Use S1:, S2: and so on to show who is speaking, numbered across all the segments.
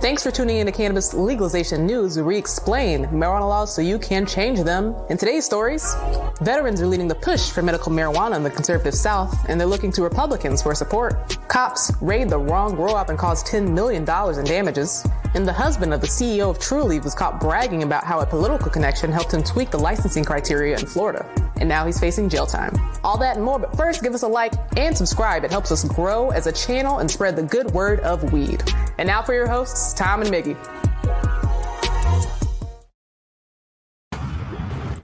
S1: Thanks for tuning in to Cannabis Legalization News, where we explain marijuana laws so you can change them. In today's stories, veterans are leading the push for medical marijuana in the conservative South, and they're looking to Republicans for support. Cops raid the wrong grow op and cause $10 million in damages. And the husband of the CEO of Trulieve was caught bragging about how a political connection helped him tweak the licensing criteria in Florida. And now he's facing jail time. All that and more, but first give us a like and subscribe. It helps us grow as a channel and spread the good word of weed. And now for your hosts, Tom and Miggy.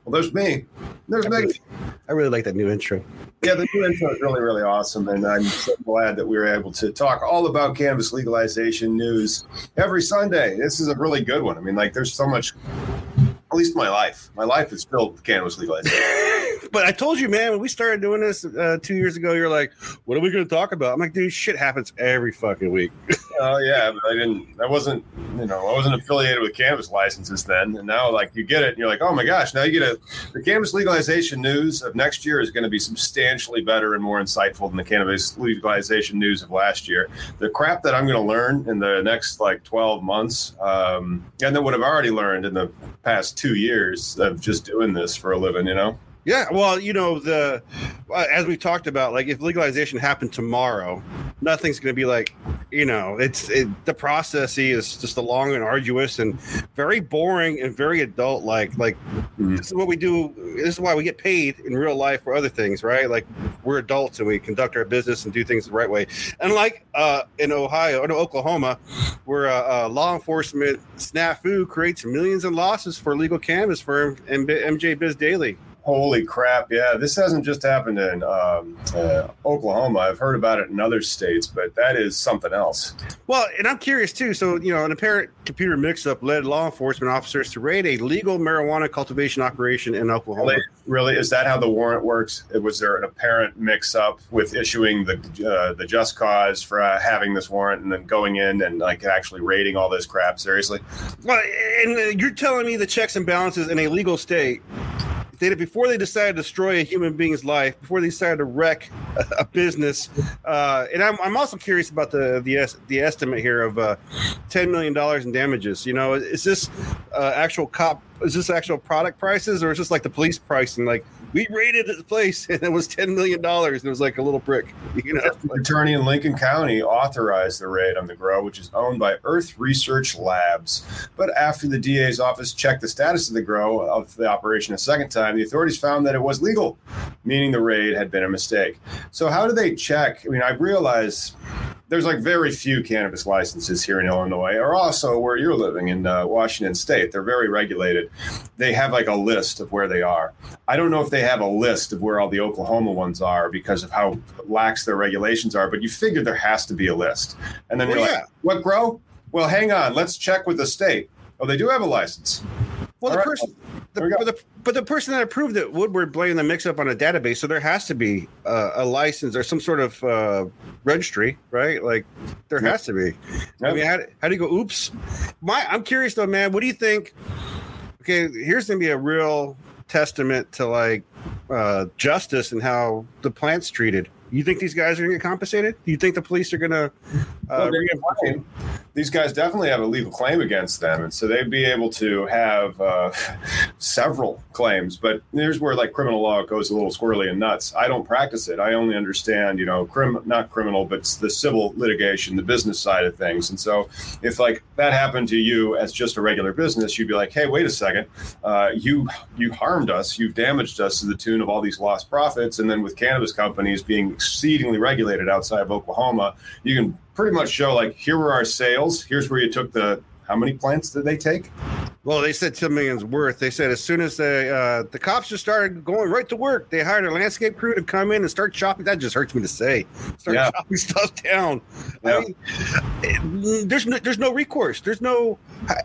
S2: Well, there's me. There's Miggy.
S3: I really like that new intro.
S2: Yeah, the new intro is really, really awesome. And I'm so glad that we were able to talk all about cannabis legalization news every Sunday. This is a really good one. I mean, like, there's so much, at least my life. My life is filled with cannabis legalization.
S3: but I told you, man, when we started doing this uh, two years ago, you're like, "What are we going to talk about?" I'm like, "Dude, shit happens every fucking week."
S2: Oh yeah, but I didn't. I wasn't. You know, I wasn't affiliated with cannabis licenses then, and now like you get it, and you're like, "Oh my gosh!" Now you get a the cannabis legalization news of next year is going to be substantially better and more insightful than the cannabis legalization news of last year. The crap that I'm going to learn in the next like 12 months, um, and then what I've already learned in the past two years of just doing this for a living, you know.
S3: Yeah, well, you know, the uh, as we talked about, like if legalization happened tomorrow, nothing's going to be like, you know, it's it, the process is just a long and arduous and very boring and very adult like. Like mm-hmm. this is what we do. This is why we get paid in real life for other things, right? Like we're adults and we conduct our business and do things the right way. And like uh, in Ohio or no, Oklahoma, where uh, uh, law enforcement snafu creates millions in losses for legal cannabis firm and MJ Biz Daily.
S2: Holy crap! Yeah, this hasn't just happened in um, uh, Oklahoma. I've heard about it in other states, but that is something else.
S3: Well, and I'm curious too. So, you know, an apparent computer mix-up led law enforcement officers to raid a legal marijuana cultivation operation in Oklahoma.
S2: Really, really? is that how the warrant works? Was there an apparent mix-up with issuing the uh, the just cause for uh, having this warrant and then going in and like actually raiding all this crap? Seriously?
S3: Well, and you're telling me the checks and balances in a legal state they before they decided to destroy a human being's life, before they decided to wreck a, a business. Uh, and I'm, I'm also curious about the the the estimate here of uh, ten million dollars in damages. You know, is this uh, actual cop? Is this actual product prices, or is this like the police pricing? Like we raided the place and it was ten million dollars and it was like a little brick. You know,
S2: attorney in Lincoln County authorized the raid on the grow, which is owned by Earth Research Labs. But after the DA's office checked the status of the grow of the operation a second time, the authorities found that it was legal, meaning the raid had been a mistake. So how do they check? I mean, I realize there's like very few cannabis licenses here in Illinois, or also where you're living in uh, Washington State. They're very regulated. They have like a list of where they are. I don't know if they have a list of where all the Oklahoma ones are because of how lax their regulations are, but you figure there has to be a list. And then well, you're yeah. like, what grow? Well, hang on, let's check with the state. Oh, they do have a license.
S3: Well, the right. person the,
S2: There we go.
S3: but, the, but the person that approved it, Woodward, blamed the mix-up on a database, so there has to be uh, a license or some sort of uh, registry, right? Like there has to be. I mean, how, how do you go? Oops. My, I'm curious though, man. What do you think? Okay, here's gonna be a real testament to like uh, justice and how the plant's treated. You think these guys are gonna get compensated? Do you think the police are gonna? Uh,
S2: Well, These guys definitely have a legal claim against them, and so they'd be able to have uh, several claims. But here's where like criminal law goes a little squirrely and nuts. I don't practice it. I only understand, you know, crim not criminal, but the civil litigation, the business side of things. And so, if like that happened to you as just a regular business, you'd be like, hey, wait a second, uh, you you harmed us, you've damaged us to the tune of all these lost profits, and then with cannabis companies being exceedingly regulated outside of Oklahoma, you can pretty much show like here were our sales. Here's where you took the how many plants did they take?
S3: Well, they said ten million's worth. They said as soon as they uh, the cops just started going right to work, they hired a landscape crew to come in and start chopping. That just hurts me to say. Start
S2: Yeah.
S3: chopping stuff down.
S2: Yeah.
S3: I mean, there's no, there's no recourse. There's no.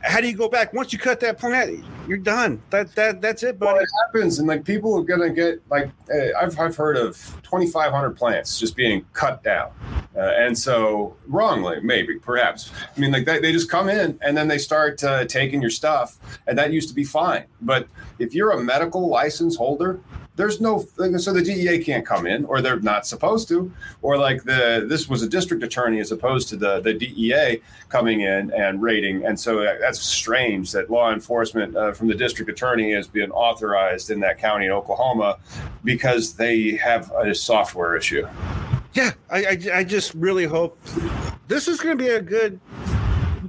S3: How, do you go back once you cut that plant? You're done. That that that's it,
S2: Well,
S3: buddy.
S2: it happens, and like people are gonna get like uh, I've I've heard of 2,500 plants just being cut down, uh, and so wrongly, maybe, perhaps. I mean, like they, they just come in and then they start uh, taking your stuff, and that used to be fine. But if you're a medical license holder, there's no so the DEA can't come in, or they're not supposed to, or like the this was a district attorney as opposed to the the DEA coming in and raiding, and so that's strange that law enforcement uh, from the district attorney has been authorized in that county in Oklahoma because they have a software issue.
S3: Yeah, I, I I just really hope this is going to be a good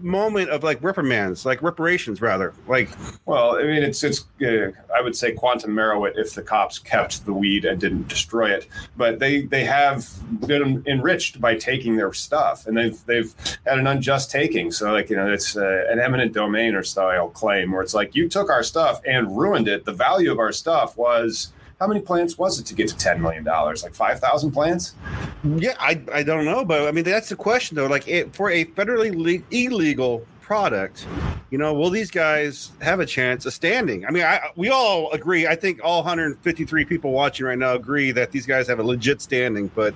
S3: moment of like reprimands, like reparations rather. Like
S2: Well, I mean, it's it's. Uh, I would say quantum meruit if the cops kept the weed and didn't destroy it, but they they have been enriched by taking their stuff, and they've they've had an unjust taking. So, like you know, it's uh, an eminent domain or style claim where it's like you took our stuff and ruined it. The value of our stuff was. How many plants was it to get to ten million dollars? Like five thousand plants?
S3: Yeah, I, I don't know, but I mean that's the question though. Like it, for a federally le- illegal product, you know, will these guys have a chance of standing? I mean, I, we all agree. I think all 153 people watching right now agree that these guys have a legit standing. But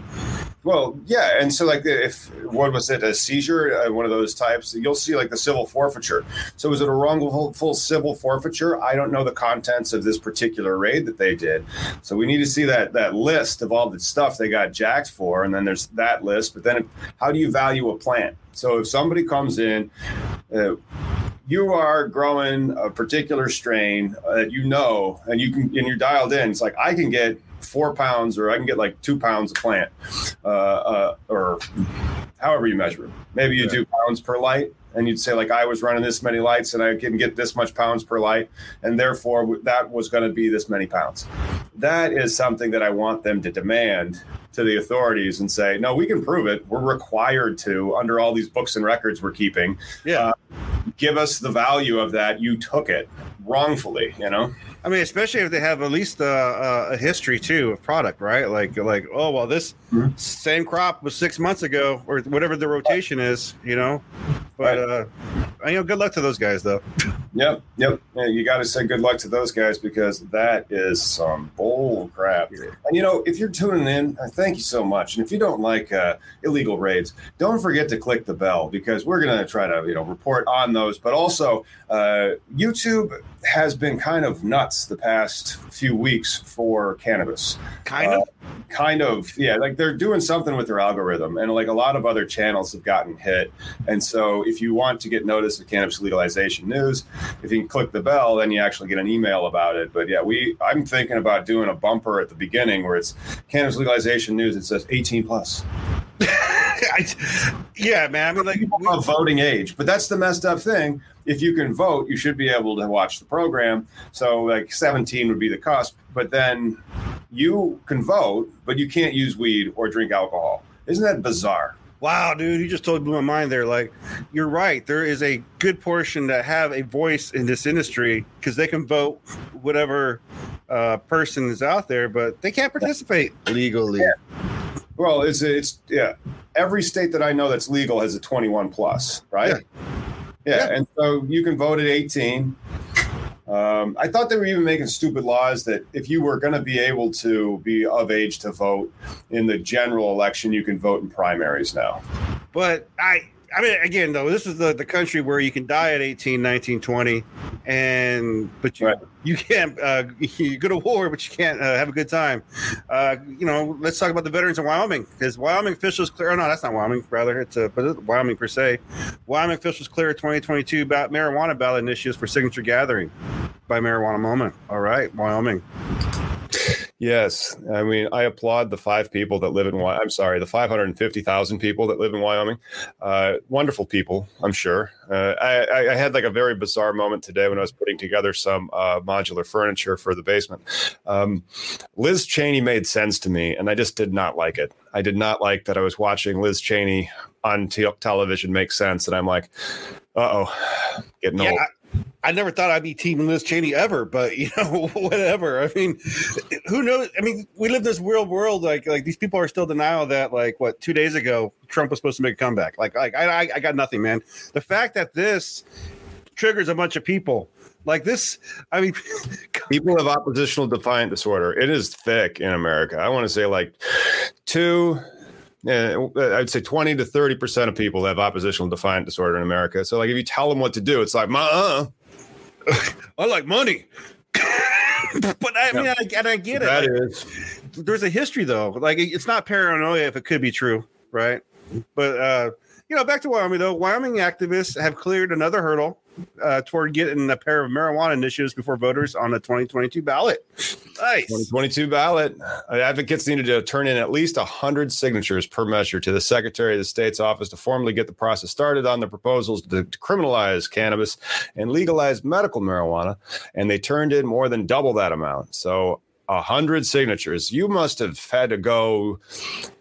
S2: Well, yeah, and so like if what was it a seizure, uh, one of those types, you'll see like the civil forfeiture. So was it a wrongful civil forfeiture? I don't know the contents of this particular raid that they did, so we need to see that that list of all the stuff they got jacked for, and then there's that list. But then, how do you value a plant? So if somebody comes in. Uh, you are growing a particular strain that you know, and you can, and you're dialed in. It's like I can get four pounds, or I can get like two pounds of plant, uh, uh, or however you measure it. Maybe you do pounds per light, and you'd say like I was running this many lights, and I can get this much pounds per light, and therefore that was going to be this many pounds. That is something that I want them to demand to the authorities and say, no, we can prove it. We're required to under all these books and records we're keeping
S3: yeah,
S2: give us the value of that. You took it wrongfully, you know?
S3: I mean, especially if they have at least uh, uh, a history too of product, right? Like, like, oh well, this
S2: Mhm.
S3: same crop was six months ago, or whatever the rotation is, you know. But uh, you know, good luck to those guys, though.
S2: Yep, yep. Yeah, you got to say good luck to those guys because that is some bull crap. And you know, if you're tuning in, uh, thank you so much. And if you don't like uh, illegal raids, don't forget to click the bell because we're going to try to you know report on those. But also, uh, YouTube has been kind of nuts the past few weeks for cannabis.
S3: Kind of.
S2: kind of yeah like they're doing something with their algorithm and like a lot of other channels have gotten hit and so if you want to get notice of cannabis legalization news if you click the bell then you actually get an email about it. But yeah we i'm thinking about doing a bumper at the beginning where it's cannabis legalization news. It says 18 plus.
S3: I, yeah, man. I mean, like, we-
S2: of voting age but that's the messed up thing. If you can vote you should be able to watch the program. So like 17 would be the cusp but then you can vote but you can't use weed or drink alcohol. Isn't that bizarre
S3: wow, dude, you just totally blew my mind there. Like, you're right. There is a good portion that have a voice in this industry because they can vote whatever uh, person is out there, but they can't participate legally.
S2: Well, it's it's yeah. Every state that I know that's legal has a 21 plus, right? Yeah.
S3: Yeah.
S2: and so you can vote at 18. Um, I thought they were even making stupid laws that if you were going to be able to be of age to vote in the general election, you can vote in primaries now.
S3: But I, I mean, again, though, this is the, the country where you can die at 18, 19, 20, and but you
S2: Right.
S3: you can't uh, you go to war, but you can't uh, have a good time. Uh, you know, let's talk about the veterans in Wyoming because Wyoming officials clear. Oh no, that's not Wyoming. Rather, it's uh, but it's Wyoming per se. Wyoming officials clear 2022 ba- marijuana ballot initiatives for signature gathering by Marijuana Moment. All right, Wyoming.
S2: Yes, I mean I applaud the five people that live in. Wy- I'm sorry, the 550,000 people that live in Wyoming. Uh, wonderful people, I'm sure. Uh, I, I- I had like a very bizarre moment today when I was putting together some uh, modular furniture for the basement. Um, Liz Cheney made sense to me, and I just did not like it. I did not like that I was watching Liz Cheney on te- television make sense, and I'm like, uh oh, getting
S3: Yeah,
S2: old.
S3: I, never thought I'd be team Liz Cheney ever, but you know, whatever. I mean, who knows? I mean, we live in this real world. Like, like these people are still denial that, like, what two days ago Trump was supposed to make a comeback. Like, like I, I, got nothing, man. The fact that this triggers a bunch of people, like this, I mean,
S2: People have oppositional defiant disorder. It is thick in America. I want to say like two, I'd say 20 to 30% of people have oppositional defiant disorder in America. So, like, if you tell them what to do, it's like, uh
S3: I like money. but I mean, I, and I get it.
S2: that is.
S3: there's a history though. Like it's not paranoia if it could be true, right? But uh, you know, back to Wyoming though. Wyoming activists have cleared another hurdle uh, toward getting a pair of marijuana initiatives before voters on the 2022 ballot. Nice.
S2: 2022 ballot. Uh, Advocates needed to turn in at least 100 signatures per measure to the Secretary of the State's office to formally get the process started on the proposals to, to criminalize cannabis and legalize medical marijuana. And they turned in more than double that amount. So, 100 signatures. You must have had to go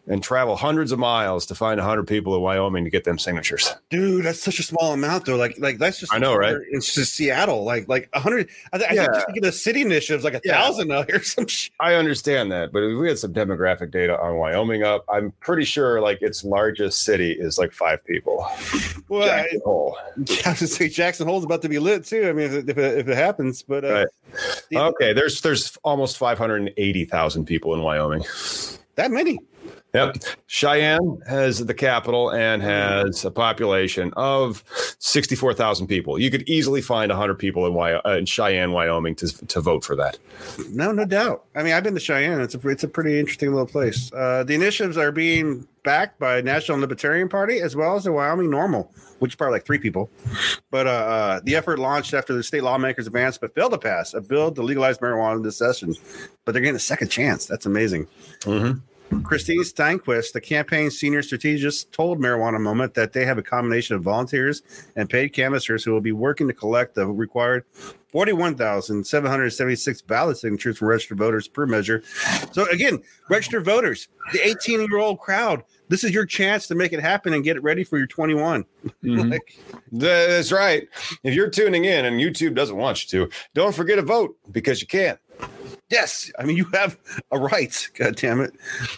S2: and travel hundreds of miles to find 100 people in Wyoming to get them signatures.
S3: Dude, that's such a small amount though. Like, like that's just
S2: I know, right?
S3: It's just Seattle. Like, like a hundred. I, th- I
S2: Yeah.
S3: think just to get a city initiative is like a
S2: Yeah.
S3: thousand out here. Some shit.
S2: I understand that, but if we had some demographic data on Wyoming up, I'm pretty sure like its largest city is like five people.
S3: Well, I,
S2: Jackson Hole.
S3: I was to say Jackson Hole's about to be lit too. I mean, if it, if it, if it happens, but uh,
S2: Right.
S3: the-
S2: Okay, there's there's almost 580,000 people in Wyoming.
S3: that many.
S2: Yep. Cheyenne has the capital and has a population of 64,000 people. You could easily find 100 people in, Wy- uh, in Cheyenne, Wyoming to, to vote for that.
S3: No, no doubt. I mean, I've been to Cheyenne. It's a it's a pretty interesting little place. Uh, the initiatives are being backed by National Libertarian Party as well as the Wyoming NORML, which is probably like three people. But uh, uh, the effort launched after the state lawmakers advanced but failed to pass a bill to legalize marijuana this session. But they're getting a second chance. That's amazing.
S2: Mhm.
S3: Christine Stenquist, the campaign's senior strategist, told Marijuana Moment that they have a combination of volunteers and paid canvassers who will be working to collect the required 41,776 ballot signatures from registered voters per measure. So, again, registered voters, the 18 year old crowd, this is your chance to make it happen and get it ready for your 21.
S2: Mhm.
S3: Like,
S2: That's right. If you're tuning in and YouTube doesn't want you to, don't forget to vote because you can.
S3: Yes, I mean, you have a right. God damn it.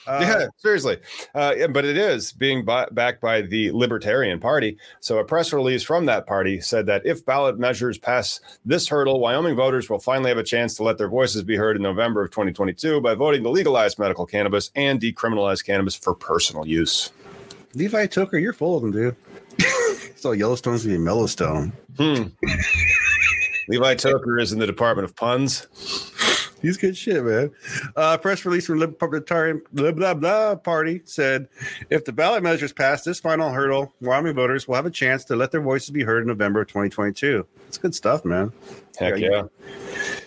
S3: Uh,
S2: yeah, seriously. Uh, yeah, but it is being bu- backed by the Libertarian Party. So a press release from that party said that if ballot measures pass this hurdle, Wyoming voters will finally have a chance to let their voices be heard in November of 2022 by voting to legalize medical cannabis and decriminalize cannabis for personal use.
S3: Levi Tooker, you're full of them, dude. so Yellowstone's gonna be Mellowstone.
S2: Hmm. Levi Toker is in the Department of Puns.
S3: He's good shit, man. Uh, press release from Libertarian blah blah blah party said, if the ballot measures pass this final hurdle, Wyoming voters will have a chance to let their voices be heard in November of 2022. It's good stuff, man.
S2: Heck
S3: Yeah.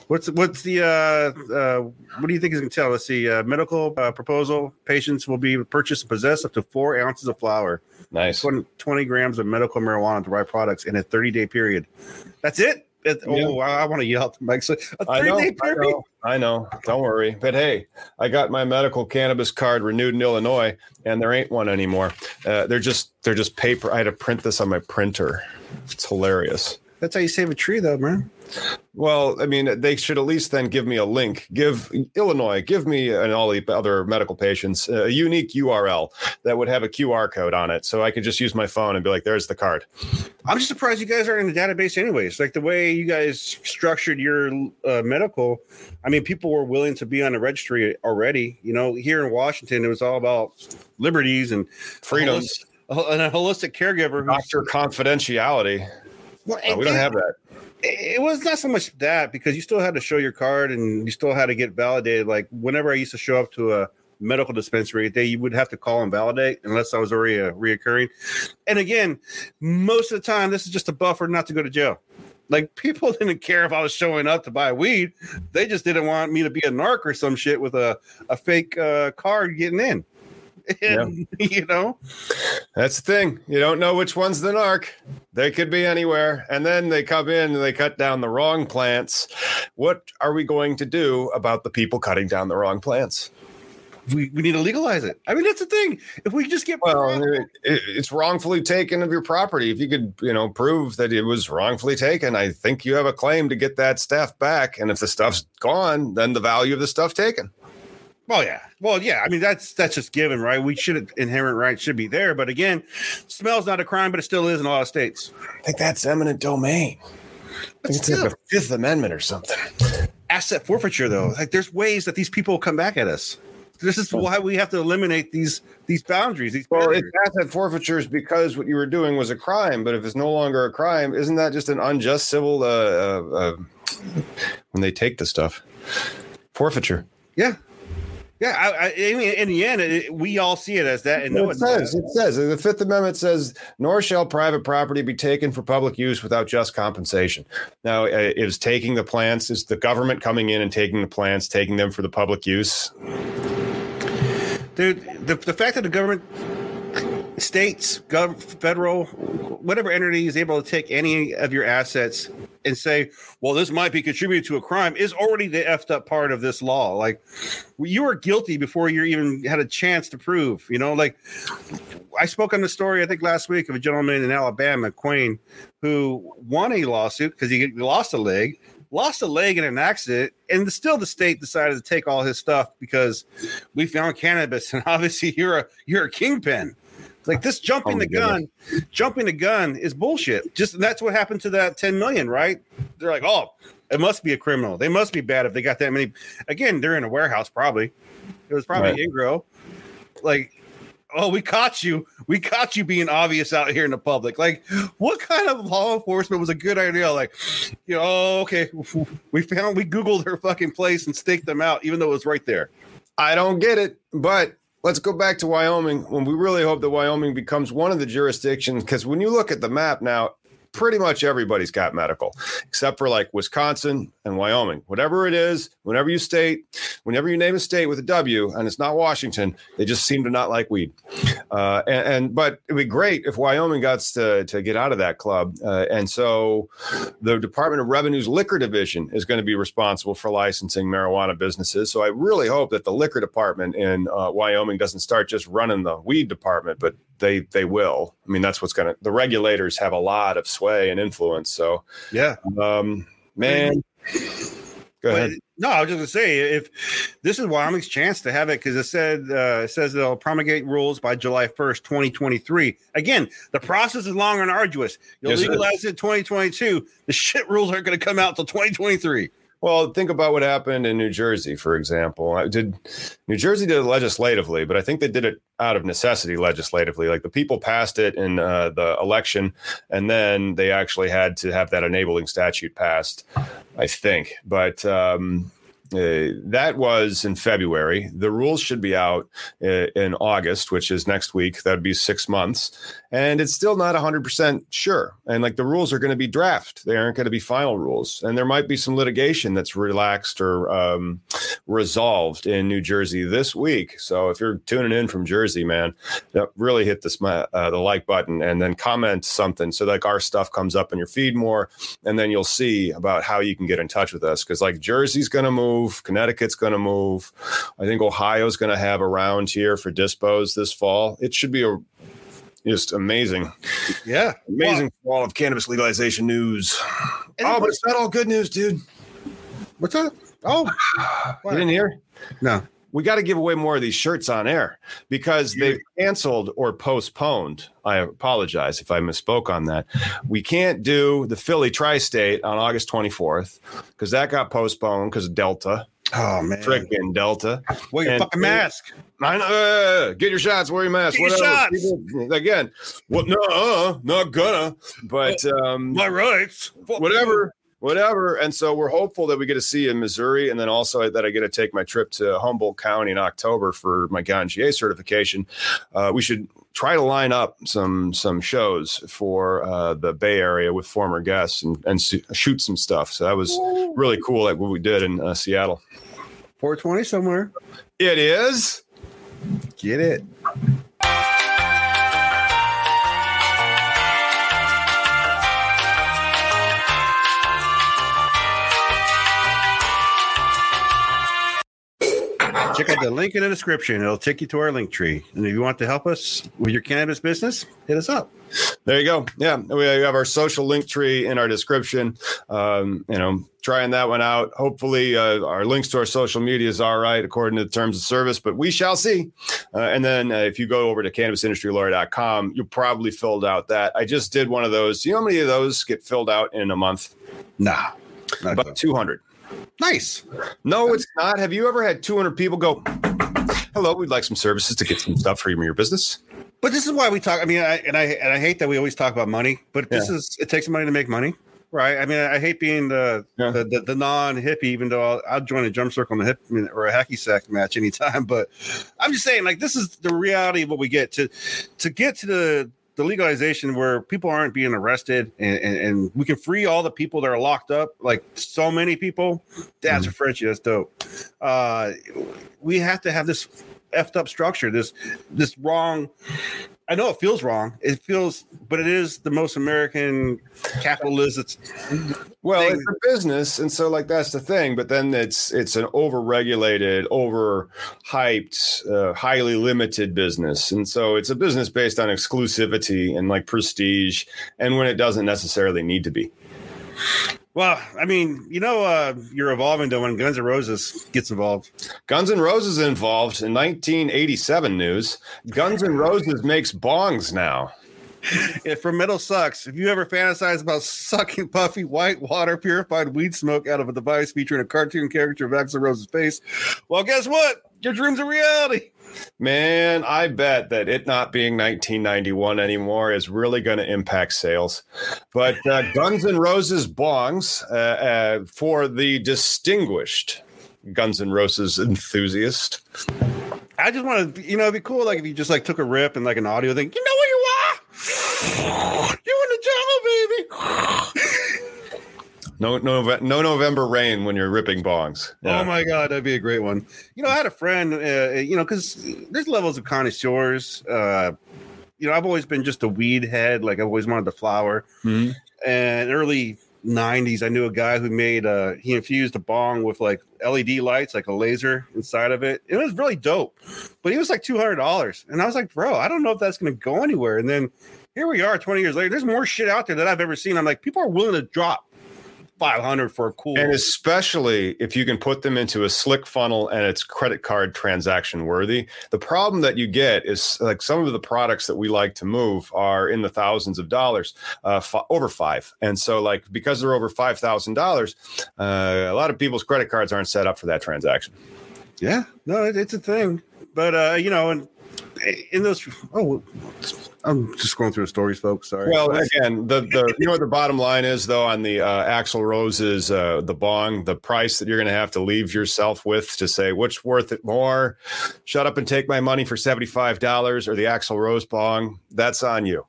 S3: What's what's the uh, uh, what do you think is going to tell? Let's see. Uh, medical uh, proposal: patients will be purchased and possess up to four ounces of flower,
S2: Nice.
S3: 20, 20 grams of medical marijuana to buy products in a 30 day period. That's it. It-
S2: Yeah.
S3: Oh, I, I want to yell at the mic. So a
S2: I know, I know, I know. Don't worry. But hey, I got my medical cannabis card renewed in Illinois, and there ain't one anymore. Uh, they're just they're just paper. I had to print this on my printer. It's hilarious.
S3: That's how you save a tree, though, man.
S2: Well, I mean, they should at least then give me a link. Give Illinois, give me and all the other medical patients a unique URL that would have a QR code on it, so I could just use my phone and be like, "There's the card."
S3: I'm just surprised you guys aren't in the database, anyways. Like the way you guys structured your uh, medical. I mean, people were willing to be on the registry already. You know, here in Washington, it was all about liberties and
S2: freedoms
S3: and a holistic caregiver.
S2: Doctor confidentiality. Well, uh, we don't have that
S3: it was not so much that because you still had to show your card and you still had to get validated. Like whenever I used to show up to a medical dispensary, they you would have to call and validate unless I was already a reoccurring. And again, most of the time, this is just a buffer not to go to jail. Like people didn't care if I was showing up to buy weed; they just didn't want me to be a narc or some shit with a a fake uh, card getting in. And, yeah. you know,
S2: that's the thing. You don't know which one's the narc. They could be anywhere. And then they come in and they cut down the wrong plants. What are we going to do about the people cutting down the wrong plants?
S3: We, we need to legalize it. I mean, that's the thing. If we just get
S2: well, it, it's wrongfully taken of your property. If you could, you know, prove that it was wrongfully taken, I think you have a claim to get that stuff back. And if the stuff's gone, then the value of the stuff taken.
S3: Well, yeah. Well, yeah. I mean, that's that's just given, right? We should inherent rights should be there, but again, smell's not a crime, but it still is in a lot of states.
S2: I think that's eminent domain. But it's like the Fifth Amendment or something.
S3: Asset forfeiture, though, like there's ways that these people come back at us. This is why we have to eliminate these these boundaries. These
S2: well, it's asset forfeiture is because what you were doing was a crime, but if it's no longer a crime, isn't that just an unjust civil? Uh, uh, uh, when they take the stuff, forfeiture.
S3: Yeah, yeah, I, I, mean, in the end, it, we all see it as that. And
S2: no, it says it says the Fifth Amendment says, "Nor shall private property be taken for public use without just compensation." Now, uh, is taking the plants is the government coming in and taking the plants, taking them for the public use?
S3: Dude, the the fact that the government states, gov- federal, whatever entity is able to take any of your assets and say, well, this might be contributed to a crime is already the effed up part of this law. Like you were guilty before you even had a chance to prove, you know, like I spoke on the story, I think last week of a gentleman in Alabama, Quain, who won a lawsuit because he lost a leg, lost a leg in an accident, and still the state decided to take all his stuff because we found cannabis, and obviously you're a you're a kingpin. Like this jumping oh, the gun, jumping the gun is bullshit. Just that's what happened to that 10 million, right? They're like, oh, it must be a criminal. They must be bad if they got that many. Again, they're in a warehouse, probably. It was probably right. Ingro. Like, oh, we caught you. We caught you being obvious out here in the public. Like, what kind of law enforcement was a good idea? Like, you know, oh, okay, we found we Googled her fucking place and staked them out, even though it was right there.
S2: I don't get it, but let's go back to Wyoming when we really hope that Wyoming becomes one of the jurisdictions. Because when you look at the map now, pretty much everybody's got medical, except for like Wisconsin and Wyoming. Whatever it is, whenever you state, whenever you name a state with a W, and it's not Washington, they just seem to not like weed. Uh, and, and, but it'd be great if Wyoming got to to get out of that club. Uh, and so, the Department of Revenue's liquor division is going to be responsible for licensing marijuana businesses. So I really hope that the liquor department in uh, Wyoming doesn't start just running the weed department, but they they will. I mean, that's what's going to. The regulators have a lot of sway and influence. So
S3: yeah,
S2: um, man.
S3: Go ahead. But, no, I was just gonna say if this is Wyoming's chance to have it because it said uh, it says they'll promulgate rules by July first, twenty twenty three. Again, the process is long and arduous. You'll yes, legalize it twenty twenty two. The shit rules aren't going to come out until twenty twenty three.
S2: Well, think about what happened in New Jersey, for example. Did New Jersey did it legislatively, but I think they did it out of necessity legislatively. Like the people passed it in uh, the election, and then they actually had to have that enabling statute passed. I think, but um, uh, that was in February. The rules should be out uh, in August, which is next week. That'd be six months. And it's still not 100% sure. And like the rules are going to be draft, they aren't going to be final rules. And there might be some litigation that's relaxed or um, resolved in New Jersey this week. So if you're tuning in from Jersey, man, really hit this, uh, the like button and then comment something so like our stuff comes up in your feed more. And then you'll see about how you can get in touch with us. Cause like Jersey's going to move move. Connecticut's going to move. I think Ohio's going to have a round here for dispos this fall. It should be a just amazing,
S3: Yeah,
S2: amazing fall of cannabis legalization news.
S3: And
S2: oh, but it's not all good news, dude.
S3: What's up? Oh,
S2: You didn't hear?
S3: no.
S2: We got to give away more of these shirts on air because they've canceled or postponed. I apologize if I misspoke on that. We can't do the Philly Tri State on August 24th because that got postponed because of Delta.
S3: Oh man,
S2: Frickin' Delta.
S3: wear your
S2: And-
S3: fucking mask.
S2: I know, uh, get your shots, wear your mask,
S3: Get your shots.
S2: Again, well, no, uh, not gonna, but um,
S3: My rights.
S2: whatever, whatever. And so we're hopeful that we get to see you in Missouri, and then also that I get to take my trip to Humboldt County in October for my GA certification. Uh, we should try to line up some some shows for uh, the Bay Area with former guests and and su- shoot some stuff. So that was really cool, like what we did in uh, Seattle.
S3: 420 somewhere.
S2: It is.
S3: Get it. Check out the link in the description. It'll take you to our link tree. And if you want to help us with your cannabis business, hit us up.
S2: There you go. Yeah, we have our social link tree in our description. Um, you know, trying that one out. Hopefully, uh, our links to our social media is all right according to the terms of service, but we shall see. Uh, and then uh, if you go over to cannabisindustrylawyer.com, you probably filled out that. I just did one of those. Do you know how many of those get filled out in a month?
S3: Nah.
S2: About 200.
S3: Nice.
S2: No, it's not. Have you ever had 200 people go, hello, we'd like some services to get some stuff for your business?
S3: But this is why we talk. I mean, I, and I and I hate that we always talk about money, but this is it takes money to make money, right? I mean, I hate being the
S2: Yeah.
S3: the, the, the non hippie, even though I'll, I'll join a jump circle in a hip or a hacky sack match anytime. But I'm just saying, like, this is the reality of what we get to to get to the the legalization where people aren't being arrested and, and, and we can free all the people that are locked up, like so many people. That's a Frenchie. That's dope. Uh, we have to have this effed up structure, this this wrong. I know it feels wrong. It feels, but it is the most American capitalism.
S2: Well,
S3: thing.
S2: it's a business, and so like that's the thing. But then it's it's an overregulated, overhyped, uh, highly limited business, and so it's a business based on exclusivity and like prestige, and when it doesn't necessarily need to be.
S3: Well, I mean, you know, uh, you're evolving to when Guns N' Roses gets involved.
S2: Guns N' Roses involved in 1987 news. Guns N' Roses makes bongs now.
S3: Yeah, from Metal Sucks. If you ever fantasize about sucking puffy white water purified weed smoke out of a device featuring a cartoon character of Axl Rose's face, well, guess what? Your dreams are reality.
S2: Man, I bet that it not being 1991 anymore is really going to impact sales. But uh, Guns N' Roses bongs uh, uh, for the distinguished Guns N' Roses enthusiast.
S3: I just want to, you know, it'd be cool, like if you just like took a rip and like an audio thing. You know where you are? You in the jungle, baby.
S2: No, no, no November rain when you're ripping bongs.
S3: Oh my god, that'd be a great one. You know, I had a friend, uh, you know, because there's levels of connoisseurs. Uh, you know, I've always been just a weed head. Like I've always wanted the flower.
S2: Mhm.
S3: And early '90s, I knew a guy who made. Uh, he infused a bong with like LED lights, like a laser inside of it. It was really dope, but he was like two hundred dollars, and I was like, bro, I don't know if that's going to go anywhere. And then here we are, 20 years later. There's more shit out there that I've ever seen. I'm like, people are willing to drop 500 for a cool.
S2: And especially if you can put them into a slick funnel and it's credit card transaction worthy. The problem that you get is like some of the products that we like to move are in the thousands of dollars, uh, f- over five. And so, like, because they're over $5,000, uh, a lot of people's credit cards aren't set up for that transaction.
S3: Yeah, no, it, it's a thing. But uh, you know, and in those, oh, I'm just going through the stories, folks. Sorry.
S2: Well, again, the, the you know what the bottom line is though on the uh, Axl Rose's uh, the bong, the price that you're going to have to leave yourself with to say which worth it more. Shut up and take my money for seventy five dollars or the Axl Rose bong. That's on you.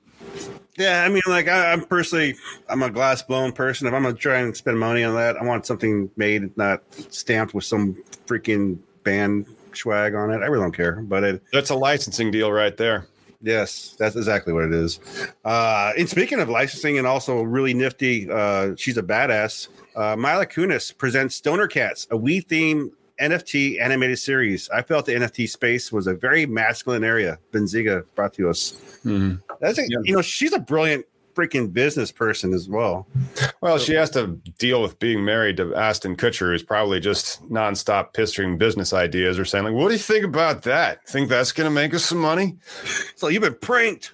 S3: yeah, I mean, like I, I'm personally, I'm a glass blown person. If I'm gonna try and spend money on that, I want something made, not stamped with some freaking band swag on it. I really don't care, but it,
S2: That's a licensing deal right there.
S3: Yes, that's exactly what it is. Uh, and speaking of licensing, and also really nifty, uh, she's a badass. Uh, Mila Kunis presents Stoner Cats, a weed theme NFT animated series. I felt the NFT space was a very masculine area. Benzinga brought to us. That's a,
S2: Yeah.
S3: you know, she's a brilliant freaking business person as well.
S2: Well, she has to deal with being married to Ashton Kutcher, who's probably just nonstop pissing business ideas or saying, like, what do you think about that? Think that's going to make us some money?
S3: So you've been pranked.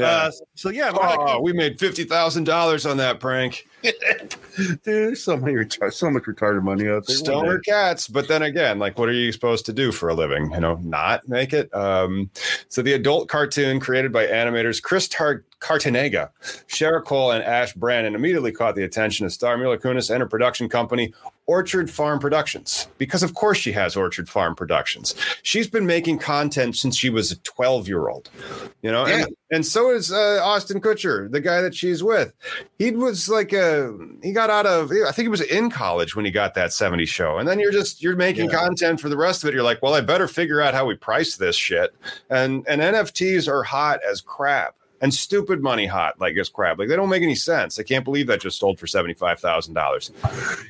S3: Uh, so yeah,
S2: Oh, we made $50,000 on that prank.
S3: dude, so many so much retarded money out there.
S2: Stoner cats. But then again, like, what are you supposed to do for a living? You know, not make it. Um, so the adult cartoon created by animators Chris Tar- Cartanega, Cole, and Ash Brannon immediately caught the attention of Star Mila Kunis and her production company, Orchard Farm Productions. Because of course she has Orchard Farm Productions. She's been making content since she was a 12 year old, you know, and, and so is uh, Austin Kutcher, the guy that she's with. He was like a, he got out of, I think he was in college when he got that 70s show. And then you're just, you're making
S3: Yeah.
S2: content for the rest of it. You're like, well, I better figure out how we price this shit. And, and NFTs are hot as crap. And stupid money hot like as crap. Like they don't make any sense. I can't believe that just sold for seventy five thousand dollars.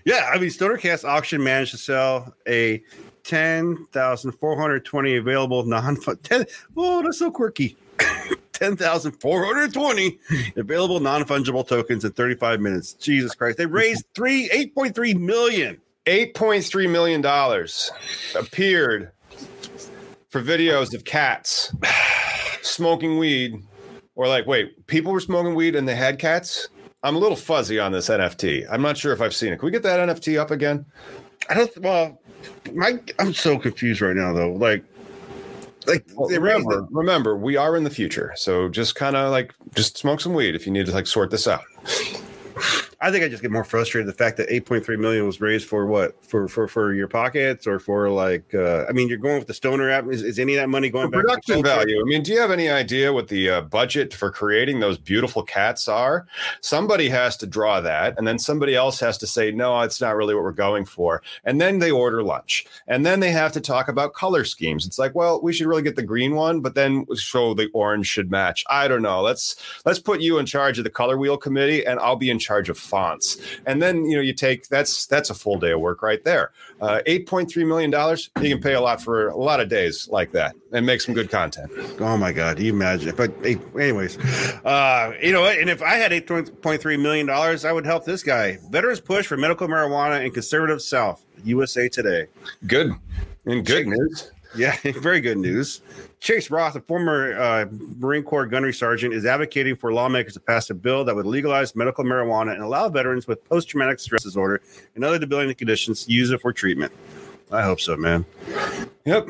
S3: Yeah, I mean, Stoner Cats auction managed to sell a ten thousand four hundred twenty available non ten. Oh, that's so quirky. Ten thousand four hundred twenty available non fungible tokens in thirty five minutes. Jesus Christ! They raised three eight point three million.
S2: Eight point three million dollars appeared for videos of cats smoking weed, or like, wait, people were smoking weed and they had cats. I'm a little fuzzy on this NFT. I'm not sure if I've seen it. Can we get that NFT up again?
S3: I don't. Well, my I'm so confused right now though. Like, like
S2: Well, remember, remember, we are in the future, so just kind of like just smoke some weed if you need to like sort this out.
S3: I think I just get more frustrated the fact that 8.3 million was raised for what for for for your pockets or for like uh I mean you're going with the stoner app is, is any of that money going
S2: For
S3: back to
S2: production value. I mean, do you have any idea what the uh, budget for creating those beautiful cats are? Somebody has to draw that, and then somebody else has to say, no, it's not really what we're going for. And then they order lunch, and then they have to talk about color schemes. It's like, well, we should really get the green one, but then so the orange should match. I don't know. Let's let's put you in charge of the color wheel committee, and I'll be in charge of fonts. And then you know you take that's that's a full day of work right there. Uh, Eight point three million dollars. You can pay a lot for a lot of days like that and make some good content.
S3: Oh my god, do you imagine? But anyways, uh, you know? And if I had eight point three million dollars, I would help this guy. Veterans push for medical marijuana in conservative South. USA Today.
S2: Good. And good news.
S3: Yeah, very good news. Chase Roth, a former uh, Marine Corps gunnery sergeant, is advocating for lawmakers to pass a bill that would legalize medical marijuana and allow veterans with post traumatic stress disorder and other debilitating conditions to use it for treatment. I hope so, man.
S2: Yep.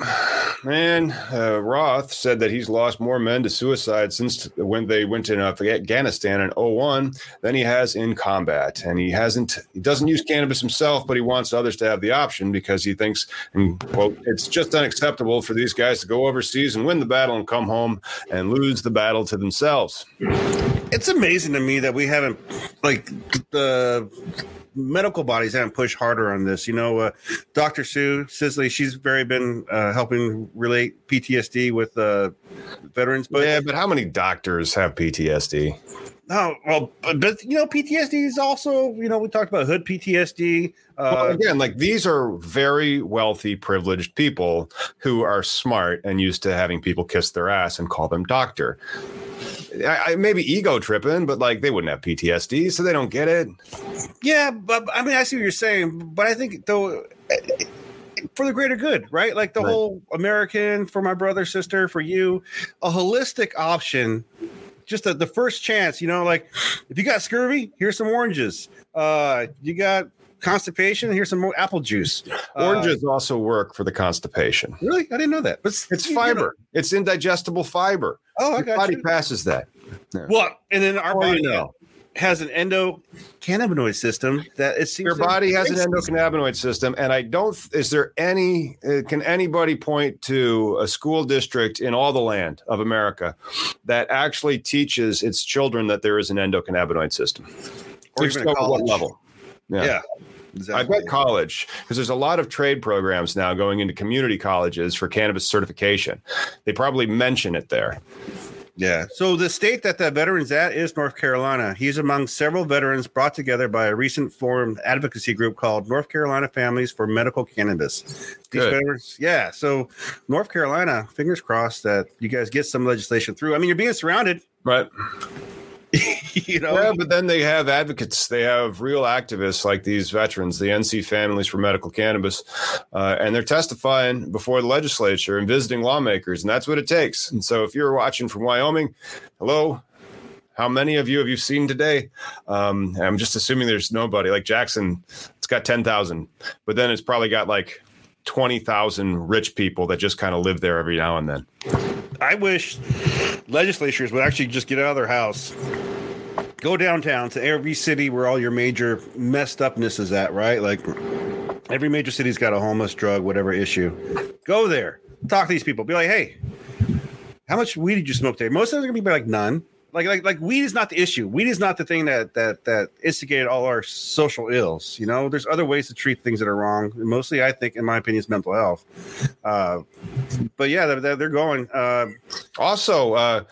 S2: Man, uh, Roth said that he's lost more men to suicide since when they went to uh, Afghanistan in 01 than he has in combat. And he hasn't, he doesn't use cannabis himself, but he wants others to have the option because he thinks, and quote, it's just unacceptable for these guys to go overseas and win the battle and come home and lose the battle to themselves.
S3: It's amazing to me that we haven't, like, the medical bodies haven't pushed harder on this. You know, uh, Dr. Sue Sisley, she's very been uh, helping relate PTSD with uh, veterans, but
S2: yeah, but how many doctors have PTSD?
S3: No, well, but, but you know, PTSD is also, you know, we talked about hood PTSD.
S2: well,
S3: Uh,
S2: again, like these are very wealthy, privileged people who are smart and used to having people kiss their ass and call them doctor. I, I maybe ego tripping, but like they wouldn't have PTSD, so they don't get it.
S3: yeah, but I mean, I see what you're saying, but I think though, eh, for the greater good, right? Like the
S2: Right.
S3: whole American for my brother, sister, for you, a holistic option. Just the, the first chance, you know, like if you got scurvy, here's some oranges. Uh, you got constipation, here's some more apple juice. Uh,
S2: Oranges also work for the constipation.
S3: really? I didn't know that. But
S2: It's
S3: you know-
S2: fiber. It's indigestible fiber.
S3: Oh, I
S2: Your
S3: got
S2: body
S3: you.
S2: passes that.
S3: Well, and then our
S2: Or
S3: body
S2: you know.
S3: Has an endocannabinoid system that it seems
S2: Your body has an endocannabinoid system, and I don't. Is there any? Uh, can anybody point to a school district in all the land of America that actually teaches its children that there is an endocannabinoid system?
S3: Or even
S2: at what level?
S3: Yeah.
S2: I
S3: exactly.
S2: bet college, because there's a lot of trade programs now going into community colleges for cannabis certification. They probably mention it there.
S3: Yeah. So the state that the veteran's at is North Carolina. He's among several veterans brought together by a recent formed advocacy group called North Carolina Families for Medical Cannabis. These
S2: Good.
S3: veterans, yeah. So North Carolina, fingers crossed that you guys get some legislation through. I mean, you're being surrounded,
S2: Right.
S3: you know.
S2: Yeah, but then they have advocates. They have real activists like these veterans, the NC Families for Medical Cannabis, uh, and they're testifying before the legislature and visiting lawmakers, and that's what it takes. And so, if you're watching from Wyoming, hello. How many of you have you seen today? Um, I'm just assuming there's nobody. Like Jackson, it's got 10,000, but then it's probably got like 20,000 rich people that just kind of live there every now and then.
S3: I wish legislatures would actually just get out of their house, go downtown to every city where all your major messed upness is at, right? Like every major city's got a homeless, drug, whatever issue. Go there, talk to these people, be like, hey, how much weed did you smoke today? Most of them are gonna be like none. Like, like, like, weed is not the issue. Weed is not the thing that that that instigated all our social ills. You know, there's other ways to treat things that are wrong. Mostly, I think, in my opinion, is mental health. Uh, but yeah, they're, they're, going. Uh,
S2: Also, uh,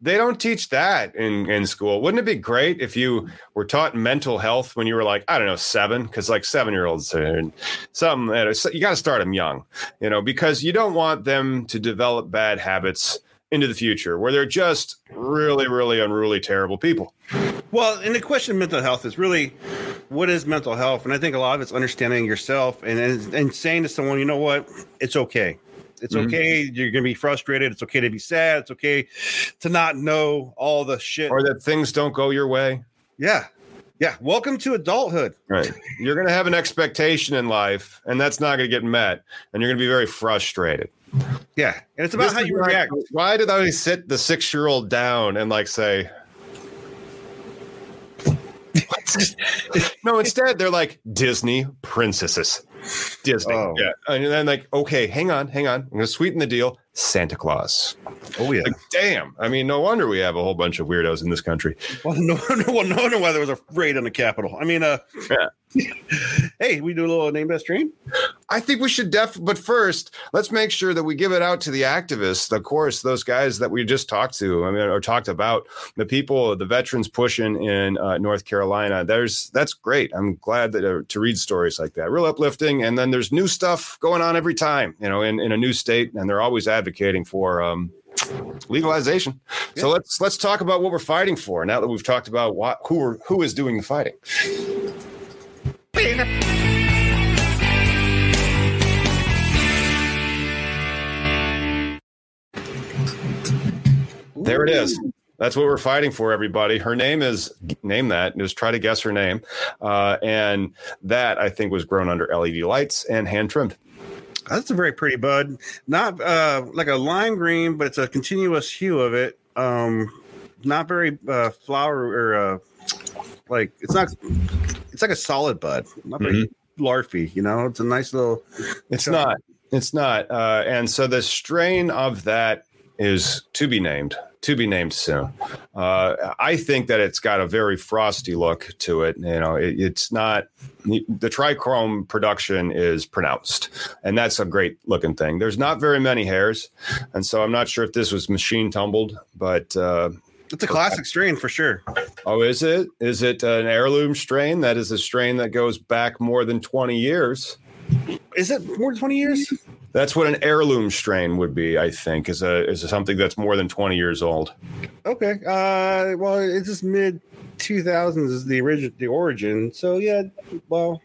S2: they don't teach that in, in school. Wouldn't it be great if you were taught mental health when you were like, I don't know, seven? Because like seven year olds, and is- you got to start them young, you know, because you don't want them to develop bad habits into the future where they're just really, really unruly, terrible people.
S3: Well, and the question of mental health is really what is mental health? And I think a lot of it's understanding yourself and and, and saying to someone, you know what, it's okay. It's
S2: Mhm.
S3: okay. You're going to be frustrated. It's okay to be sad. It's okay to not know all the shit.
S2: Or that things don't go your way.
S3: yeah. Yeah. Welcome to adulthood.
S2: Right. You're going to have an expectation in life, and that's not going to get met, and you're going to be very frustrated.
S3: Yeah. And it's about
S2: This
S3: how you react.
S2: Why did I sit the six year old down and like say, no, instead they're like Disney princesses. Disney.
S3: Oh.
S2: Yeah. And then like, okay, hang on, hang on. I'm gonna sweeten the deal. Santa Claus.
S3: Oh, yeah.
S2: Like, damn. I mean, no wonder we have a whole bunch of weirdos in this country.
S3: Well, no, no, well, no wonder why there was a raid on the Capitol. I mean, uh, hey, we do a little name best stream.
S2: I think we should def but first, let's make sure that we give it out to the activists, of course, those guys that we just talked to, I mean, or talked about, the people, the veterans pushing in uh, North Carolina. There's that's great. I'm glad that uh, to read stories like that, real uplifting. And then there's new stuff going on every time, you know, in, in a new state, and they're always advocating for um, legalization. So let's let's talk about what we're fighting for. Now that we've talked about what who are, who is doing the fighting. There it is. That's what we're fighting for, everybody. Her name is name that. Just try to guess her name, uh, and that I think was grown under LED lights and hand trimmed.
S3: That's a very pretty bud. Not uh, like a lime green, but it's a continuous hue of it. Um, not very uh, flower or uh, like it's not. It's like a solid bud. Not very larfy. You know, it's a nice little.
S2: It's not. It's not. Uh, and so the strain of that is to be named. To be named soon. Uh, I think that it's got a very frosty look to it. You know, it, it's not the trichome production is pronounced, and that's a great looking thing. There's not very many hairs, and so I'm not sure if this was machine tumbled, but uh,
S3: It's a classic strain for sure.
S2: oh, is it? Is it an heirloom strain? That is a strain that goes back more than 20 years.
S3: Is it more than twenty years?
S2: That's what an heirloom strain would be, I think, is a is something that's more than 20 years old.
S3: Okay. Uh, well, it's just mid two thousands is the origin, the origin. So yeah. Well,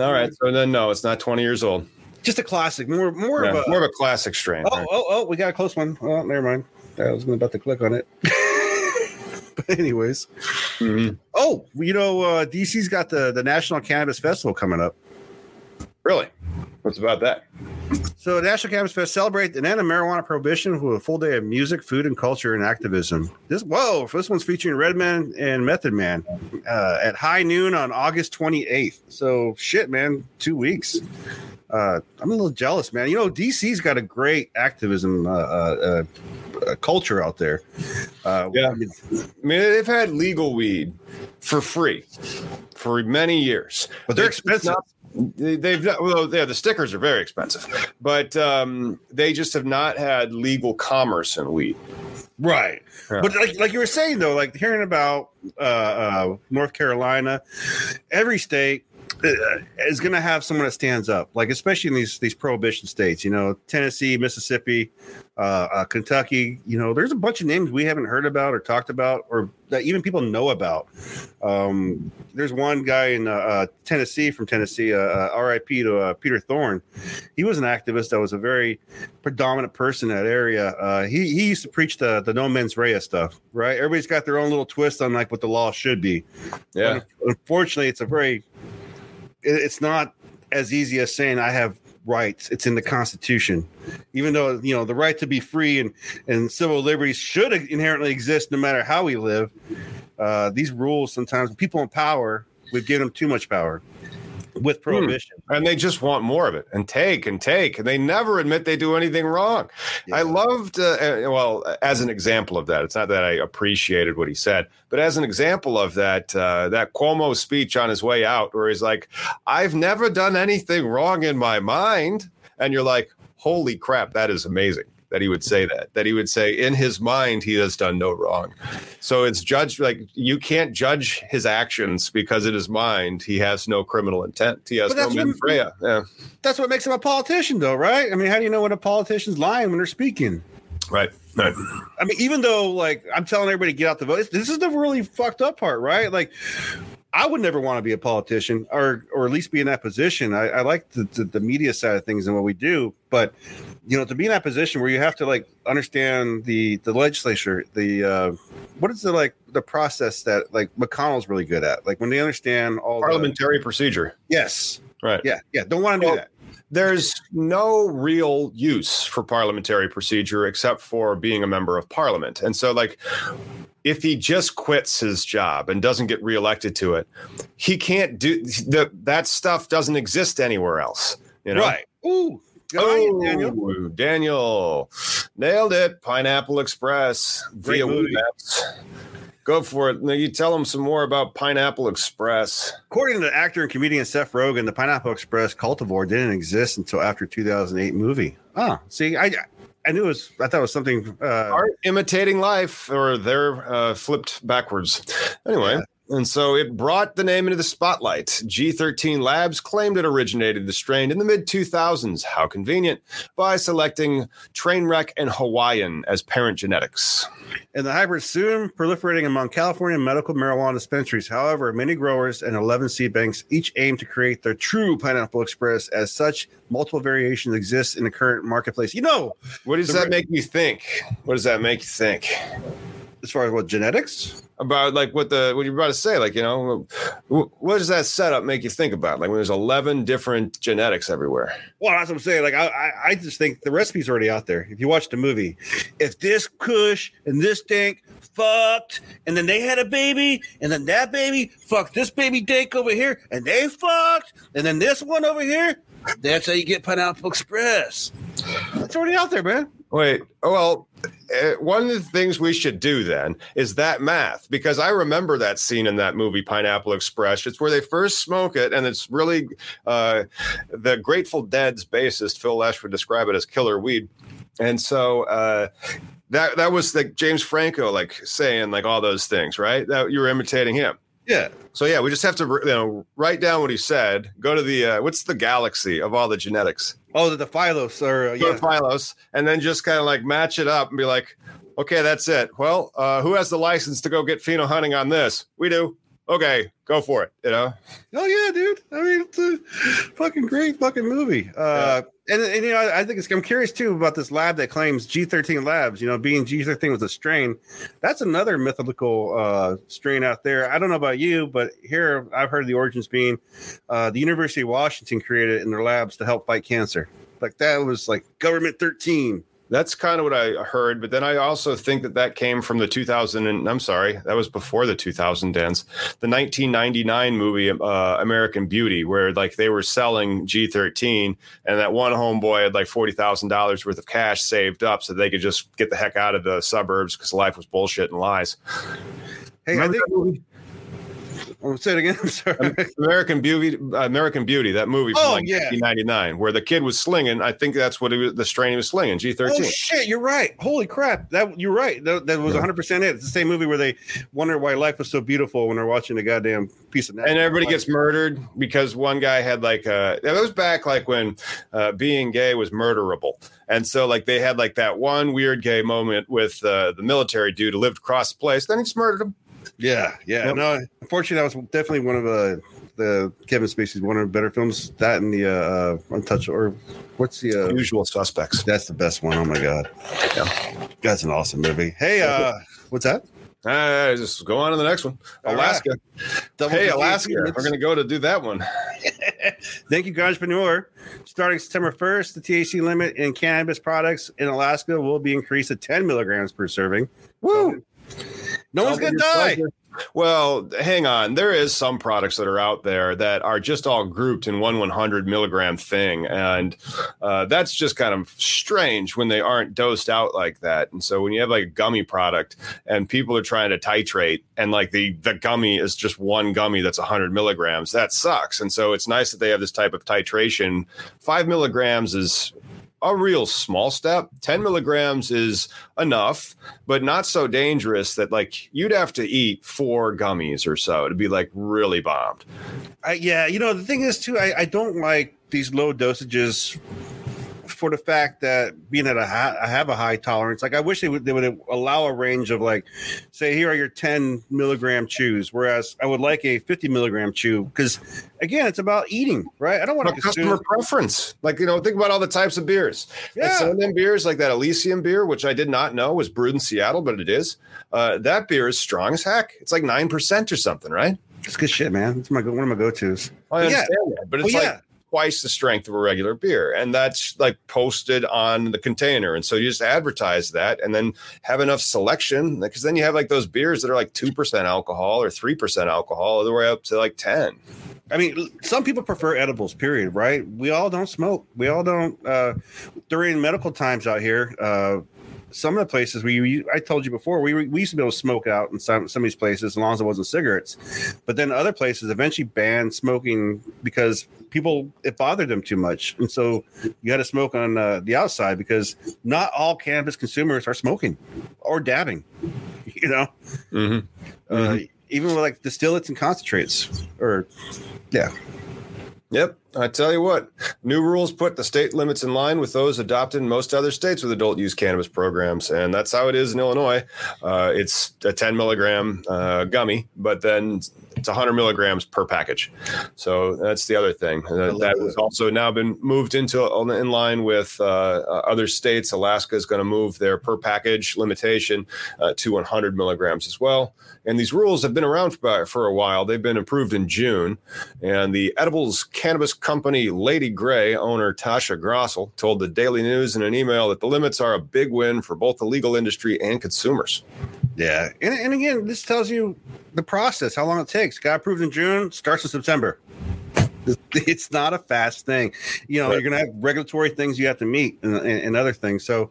S2: All right, so then no, it's not 20 years old.
S3: just a classic. More, more
S2: Yeah,
S3: of a.
S2: more of a classic strain.
S3: Oh, oh, oh, we got a close one. Oh, never mind. I was about to click on it. but anyways.
S2: Mhm.
S3: Oh, you know, uh, DC's got the, the National Cannabis Festival coming up.
S2: Really? What's about that?
S3: So, National Cannabis Fest celebrate the end of marijuana prohibition with a full day of music, food, and culture and activism. This whoa, this one's featuring Redman and Method Man uh, at high noon on August 28th. So, shit, man, two weeks. Uh, I'm a little jealous, man. You know, DC's got a great activism uh, uh, uh, culture out there. Uh,
S2: Yeah. I mean, they've had legal weed for free for many years.
S3: but they're
S2: It's
S3: expensive.
S2: not- They've not, well, yeah, the stickers are very expensive, but um, they just have not had legal commerce in wheat.
S3: Right.
S2: Yeah.
S3: But like like you were saying though, like hearing about uh, uh, North Carolina, every state is going to have someone that stands up. Like especially in these these prohibition states, you know, Tennessee, Mississippi, uh, uh, Kentucky. You know, there's a bunch of names we haven't heard about or talked about, or that even people know about. Um, there's one guy in uh, uh, Tennessee from Tennessee, uh, uh, R.I.P. to uh, Peter Thorne. He was an activist that was a very predominant person in that area. Uh, he he used to preach the the no mens rea stuff, right? Everybody's got their own little twist on like what the law should be.
S2: Yeah,
S3: But unfortunately, it's a very it's not as easy as saying I have rights. It's in the Constitution, even though you know the right to be free and and civil liberties should inherently exist no matter how we live. Uh, these rules sometimes people in power we've given them too much power with prohibition.
S2: and they just want more of it and take and take, and they never admit they do anything wrong. I loved, uh, uh, well, as an example of that, it's not that I appreciated what he said, but as an example of that, uh, that Cuomo speech on his way out, where he's like, I've never done anything wrong in my mind. And you're like, holy crap, that is amazing that he would say that, that he would say in his mind, he has done no wrong. So it's judged like you can't judge his actions because in his mind, he has no criminal intent. He has no mens rea. Yeah.
S3: That's what makes him a politician, though, right? I mean, how do you know when a politician's lying when they're speaking?
S2: Right. Right.
S3: I mean, even though like I'm telling everybody to get out the vote, this is the really fucked up part, right? Like, I would never want to be a politician, or or at least be in that position. I, I like the, the the media side of things and what we do, but you know, to be in that position where you have to like understand the the legislature, the uh, what is the like the process that like McConnell's really good at, like when they understand all the,
S2: Parliamentary procedure.
S3: yes,
S2: Right.
S3: yeah, yeah, don't want to do that.
S2: There's no real use for parliamentary procedure except for being a member of parliament. And so, like, if he just quits his job and doesn't get reelected to it, he can't do the, that stuff doesn't exist anywhere else. You know?
S3: Right? Ooh, on Daniel.
S2: Oh, Daniel. nailed it. Pineapple Express.
S3: Great
S2: via
S3: movie.
S2: Go for it. Now you tell them some more about Pineapple Express.
S3: According to actor and comedian Seth Rogen, the Pineapple Express cultivar didn't exist until after 2008 movie. Oh, see, I I knew it was. I thought it was something. Uh,
S2: Art imitating life, or they're uh, flipped backwards. Anyway, and so it brought the name into the spotlight. G13 Labs claimed it originated the strain in the mid 2000s. How convenient by selecting Trainwreck and Hawaiian as parent genetics.
S3: and the hybrid soon proliferating among California medical marijuana dispensaries. However, many growers and 11 seed banks each aim to create their true Pineapple Express. As such, multiple variations exist in the current marketplace. You know,
S2: What does that
S3: re-
S2: make you think? What does that make you think?
S3: As far as what genetics.
S2: about like what the what you're about to say like you know what does that setup make you think about like when there's 11 different genetics everywhere
S3: Well, that's what I'm saying. Like, I, I, just think the recipe's already out there. If you watch the movie, if this Kush and this Dank fucked, and then they had a baby, and then that baby fucked this baby Dank over here, and they fucked, and then this one over here, that's how you get Pineapple Express. It's already out there, man.
S2: Wait well uh, one of the things we should do then is that math because i remember that scene in that movie pineapple express. It's where they first smoke it and it's really uh, the grateful dead's bassist phil lesh would describe it as killer weed. And so uh, that that was like james franco like saying like all those things right? That you were imitating him
S3: Yeah.
S2: So yeah, we just have to you know write down what he said. Go to the uh, what's the galaxy of all the genetics?
S3: Oh, the, the Phylos are, uh, yeah.
S2: to Phylos, and then just kind of like match it up and be like, okay, that's it. Well, uh, who has the license to go get pheno hunting on this? We do. Okay, go for it. You know.
S3: Oh yeah, dude. I mean, it's a fucking great fucking movie. Uh, and, and you know, I, think it's. I'm curious too about this lab that claims G13 Labs. You know, being G13 was a strain. That's another mythical uh, strain out there. I don't know about you, but here I've heard the origins being uh, the University of Washington created it in their labs to help fight cancer. Like that was like government 13.
S2: That's kind of what I heard, but then I also think that that came from the 2000 and I'm sorry, that was before the 2000 dance, the 1999 movie uh, American Beauty, where like they were selling G13, and that one homeboy had like forty thousand dollars worth of cash saved up so they could just get the heck out of the suburbs because life was bullshit and lies.
S3: Hey, I think say it again. I'm sorry.
S2: American Beauty, American Beauty, that movie from
S3: Oh,
S2: like
S3: yeah.
S2: 1999, where the kid was slinging. I think that's what he was, the strain he was slinging, G13.
S3: Oh shit! You're right. Holy crap! That you're right. That, that was 100 percent it. It's the same movie where they wonder why life was so beautiful when they're watching a goddamn piece of.
S2: and everybody gets murdered because one guy had like uh it was back like when uh being gay was murderable and so like they had like that one weird gay moment with uh the military dude who lived across the place then he just murdered him
S3: Yeah, yeah.
S2: Yep.
S3: No, unfortunately, that was definitely one of uh, the Kevin Spacey's one of the better films. That and the uh, uh, Untouchable, or what's the? Uh,
S2: usual suspects
S3: that's the best one. Oh my god, that's an awesome movie. Hey, uh, what's that?
S2: uh, just go on to the next one alaska
S3: Double
S2: hey
S3: THC
S2: alaska we're gonna go to do that one
S3: Thank you, Ganjapreneur. Starting September 1st, the THC limit in cannabis products in Alaska will be increased to 10 milligrams per serving.
S2: Woo!
S3: No one's to die.
S2: Well, hang on. There is some products that are out there that are just all grouped in one 100 milligram thing, and uh, that's just kind of strange when they aren't dosed out like that. And so when you have like a gummy product and people are trying to titrate, and like the the gummy is just one gummy that's 100 milligrams, that sucks. And so it's nice that they have this type of titration. Five milligrams is a real small step. 10 milligrams is enough, but not so dangerous that like you'd have to eat four gummies or so to be like really bombed.
S3: I, yeah, you know, the thing is, too, I, I don't like these low dosages for the fact that being at a high, I have a high tolerance. Like, I wish they would, they would allow a range of, like, say, here are your 10 milligram chews, whereas I would like a 50 milligram chew because, again, it's about eating, right? I don't want to
S2: customer
S3: consume.
S2: preference. Like, you know, think about all the types of beers. Like
S3: Yeah.
S2: some of them beers, like that Elysian beer, which I did not know was brewed in Seattle, but it is. Uh, that beer is strong as heck. It's like 9% or something, right?
S3: It's good shit, man. It's my one of my go tos.
S2: I
S3: Yeah.
S2: that, but it's
S3: Well,
S2: like
S3: yeah.
S2: Twice the strength of a regular beer, and that's like posted on the container. And so you just advertise that, and then have enough selection because then you have like those beers that are like two percent alcohol or three percent alcohol, all the way up to like ten.
S3: I mean, some people prefer edibles, period, right? We all don't smoke. We all don't. Uh, during medical times out here, uh, some of the places we, I told you before, we, we used to be able to smoke out in some, some of these places as long as it wasn't cigarettes. But then other places eventually banned smoking because people, it bothered them too much. And so you had to smoke on uh, the outside because not all cannabis consumers are smoking or dabbing, you know?
S2: Mm-hmm.
S3: Uh, even with like distillates and concentrates or, yeah.
S2: Yep. I tell you what, new rules put the state limits in line with those adopted in most other states with adult use cannabis programs. And that's how it is in Illinois. Uh, it's a 10 milligram uh, gummy, but then it's 100 milligrams per package. So that's the other thing. Uh, that has also now been moved into in line with uh, uh, other states. Alaska is going to move their per package limitation uh, to 100 milligrams as well. And these rules have been around for, for a while. They've been approved in June. And the edibles cannabis company Lady Gray owner Tasha Grossel told the Daily News in an email that the limits are a big win for both the legal industry and consumers.
S3: Yeah, and, and again, this tells you the process, how long it takes. Got approved in June, starts in September. It's not a fast thing. You know,
S2: Right.
S3: you're going to have regulatory things you have to meet and, and, and other things. So,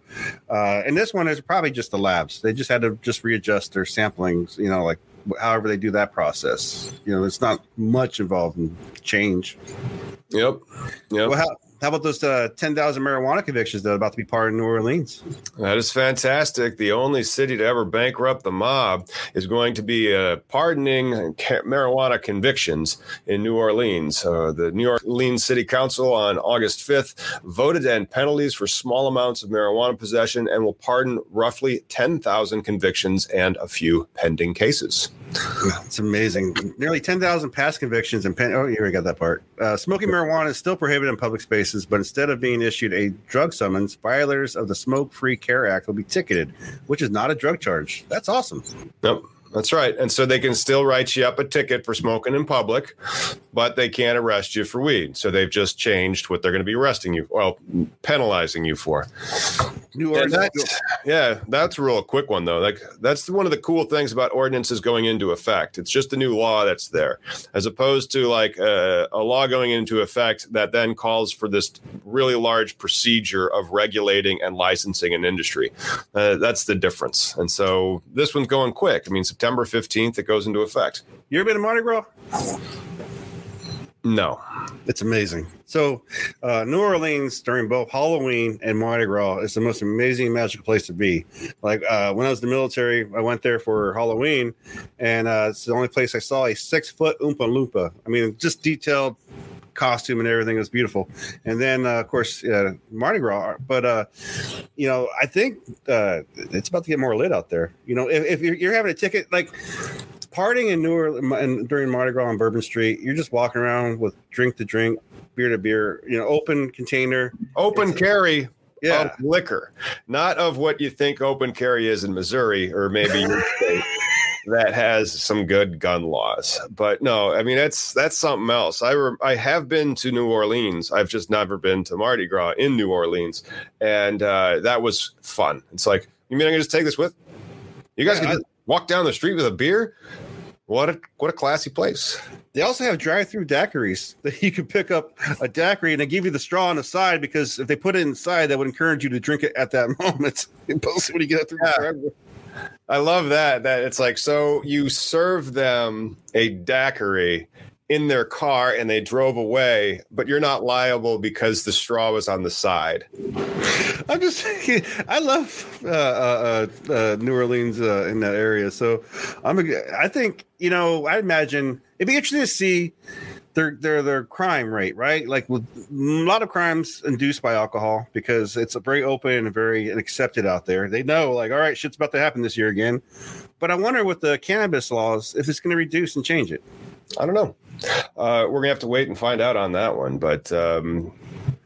S3: uh, and this one is probably just the labs. They just had to just readjust their samplings, you know, like however they do that process. You know, it's not much involved in change.
S2: Yep. Yep.
S3: Well, how, how about those uh, 10,000 marijuana convictions that are about to be part in New Orleans?
S2: That is fantastic. The only city to ever bankrupt the mob is going to be uh, pardoning ca- marijuana convictions in New Orleans. Uh, the New Orleans City Council on August 5th voted to end penalties for small amounts of marijuana possession and will pardon roughly 10,000 convictions and a few pending cases.
S3: It's amazing. Nearly 10,000 past convictions and pen- oh, you we got that part. Uh, smoking marijuana is still prohibited in public spaces, but instead of being issued a drug summons, violators of the Smoke Free Air Act will be ticketed, which is not a drug charge. That's awesome.
S2: Yep. That's right. And so they can still write you up a ticket for smoking in public, but they can't arrest you for weed. So they've just changed what they're going to be arresting you, well, penalizing you for.
S3: New
S2: And
S3: Orleans.
S2: that's, yeah, that's a real quick one though. Like that's one of the cool things about ordinances going into effect. It's just a new law that's there, as opposed to like uh, a law going into effect that then calls for this really large procedure of regulating and licensing an industry. Uh, that's the difference. And so this one's going quick. I mean, September fifteenth it goes into effect.
S3: You ever been to Mardi Gras?
S2: No.
S3: It's amazing. So, uh, New Orleans during both Halloween and Mardi Gras is the most amazing, magical place to be. Like uh, when I was in the military, I went there for Halloween, and uh, it's the only place I saw a six foot Oompa Loompa. I mean, just detailed costume and everything was beautiful. And then, uh, of course, uh, Mardi Gras. But uh, you know, I think uh, it's about to get more lit out there. You know, if, if you're, you're having a ticket, like partying in New Orleans and during Mardi Gras on Bourbon Street, you're just walking around with drink to drink, beer to beer, you know, open container,
S2: Open
S3: It's-
S2: carry
S3: yeah.
S2: of liquor, not of what you think open carry is in Missouri or maybe your state that has some good gun laws. But no, I mean that's that's something else. I re- I have been to New Orleans. I've just never been to Mardi Gras in New Orleans, and uh, that was fun. It's like you mean I can just take this with? You guys
S3: Yeah,
S2: can
S3: I-
S2: walk down the street with a beer. What a what a classy place.
S3: They also have drive-through daiquiris that you can pick up a daiquiri and they give you the straw on the side because if they put it inside, that would encourage you to drink it at that moment. Mostly when you get through
S2: Yeah. I love that. That it's like so you serve them a daiquiri in their car and they drove away, but you're not liable because the straw was on the side.
S3: I'm just thinking, I love uh, uh, uh, uh, New Orleans uh, in that area. So I'm, a, I think, you know, I imagine it'd be interesting to see their, their, their crime rate, right? Like with a lot of crimes induced by alcohol because it's very open and very accepted out there. They know like, all right, shit's about to happen this year again. But I wonder with the cannabis laws, if it's going to reduce and change it.
S2: I don't know. Uh, we're gonna have to wait and find out on that one, but um,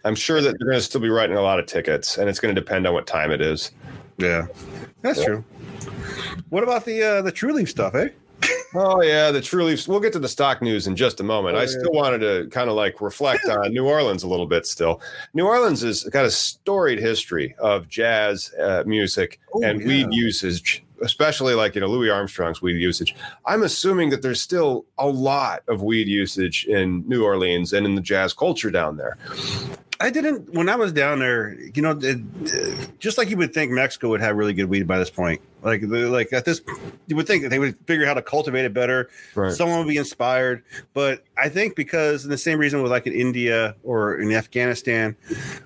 S2: I'm sure that they're gonna still be writing a lot of tickets, and it's gonna depend on what time it is.
S3: Yeah, that's true. What about the uh, the Trulieve stuff, eh?
S2: Oh yeah, the Trulieves. We'll get to the stock news in just a moment.
S3: Oh,
S2: I
S3: yeah.
S2: still wanted to kind of like reflect on New Orleans a little bit. Still, New Orleans has got a storied history of jazz uh, music
S3: Oh,
S2: and
S3: yeah.
S2: weed usage, especially like you know Louis Armstrong's weed usage. I'm assuming that there's still a lot of weed usage in New Orleans and in the jazz culture down there.
S3: I didn't when I was down there. You know, it, just like you would think Mexico would have really good weed by this point. Like, like at this, you would think that they would figure how to cultivate it better.
S2: Right.
S3: Someone would be inspired. But I think because in the same reason with like in India or in Afghanistan,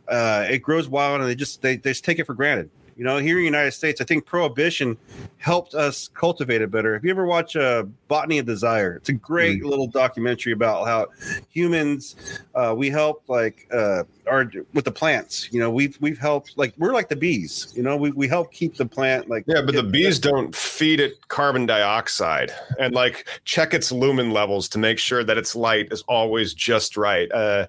S3: uh, it grows wild and they just they, they just take it for granted. You know, here in the United States, I think prohibition helped us cultivate it better. If you ever watch uh, Botany of Desire, it's a great little documentary about how humans uh, we help like uh, our with the plants. You know, we've we've helped like we're like the bees. You know, we we help keep the plant like
S2: Yeah, but the bees don't feed it carbon dioxide and like check its lumen levels to make sure that its light is always just right. Uh,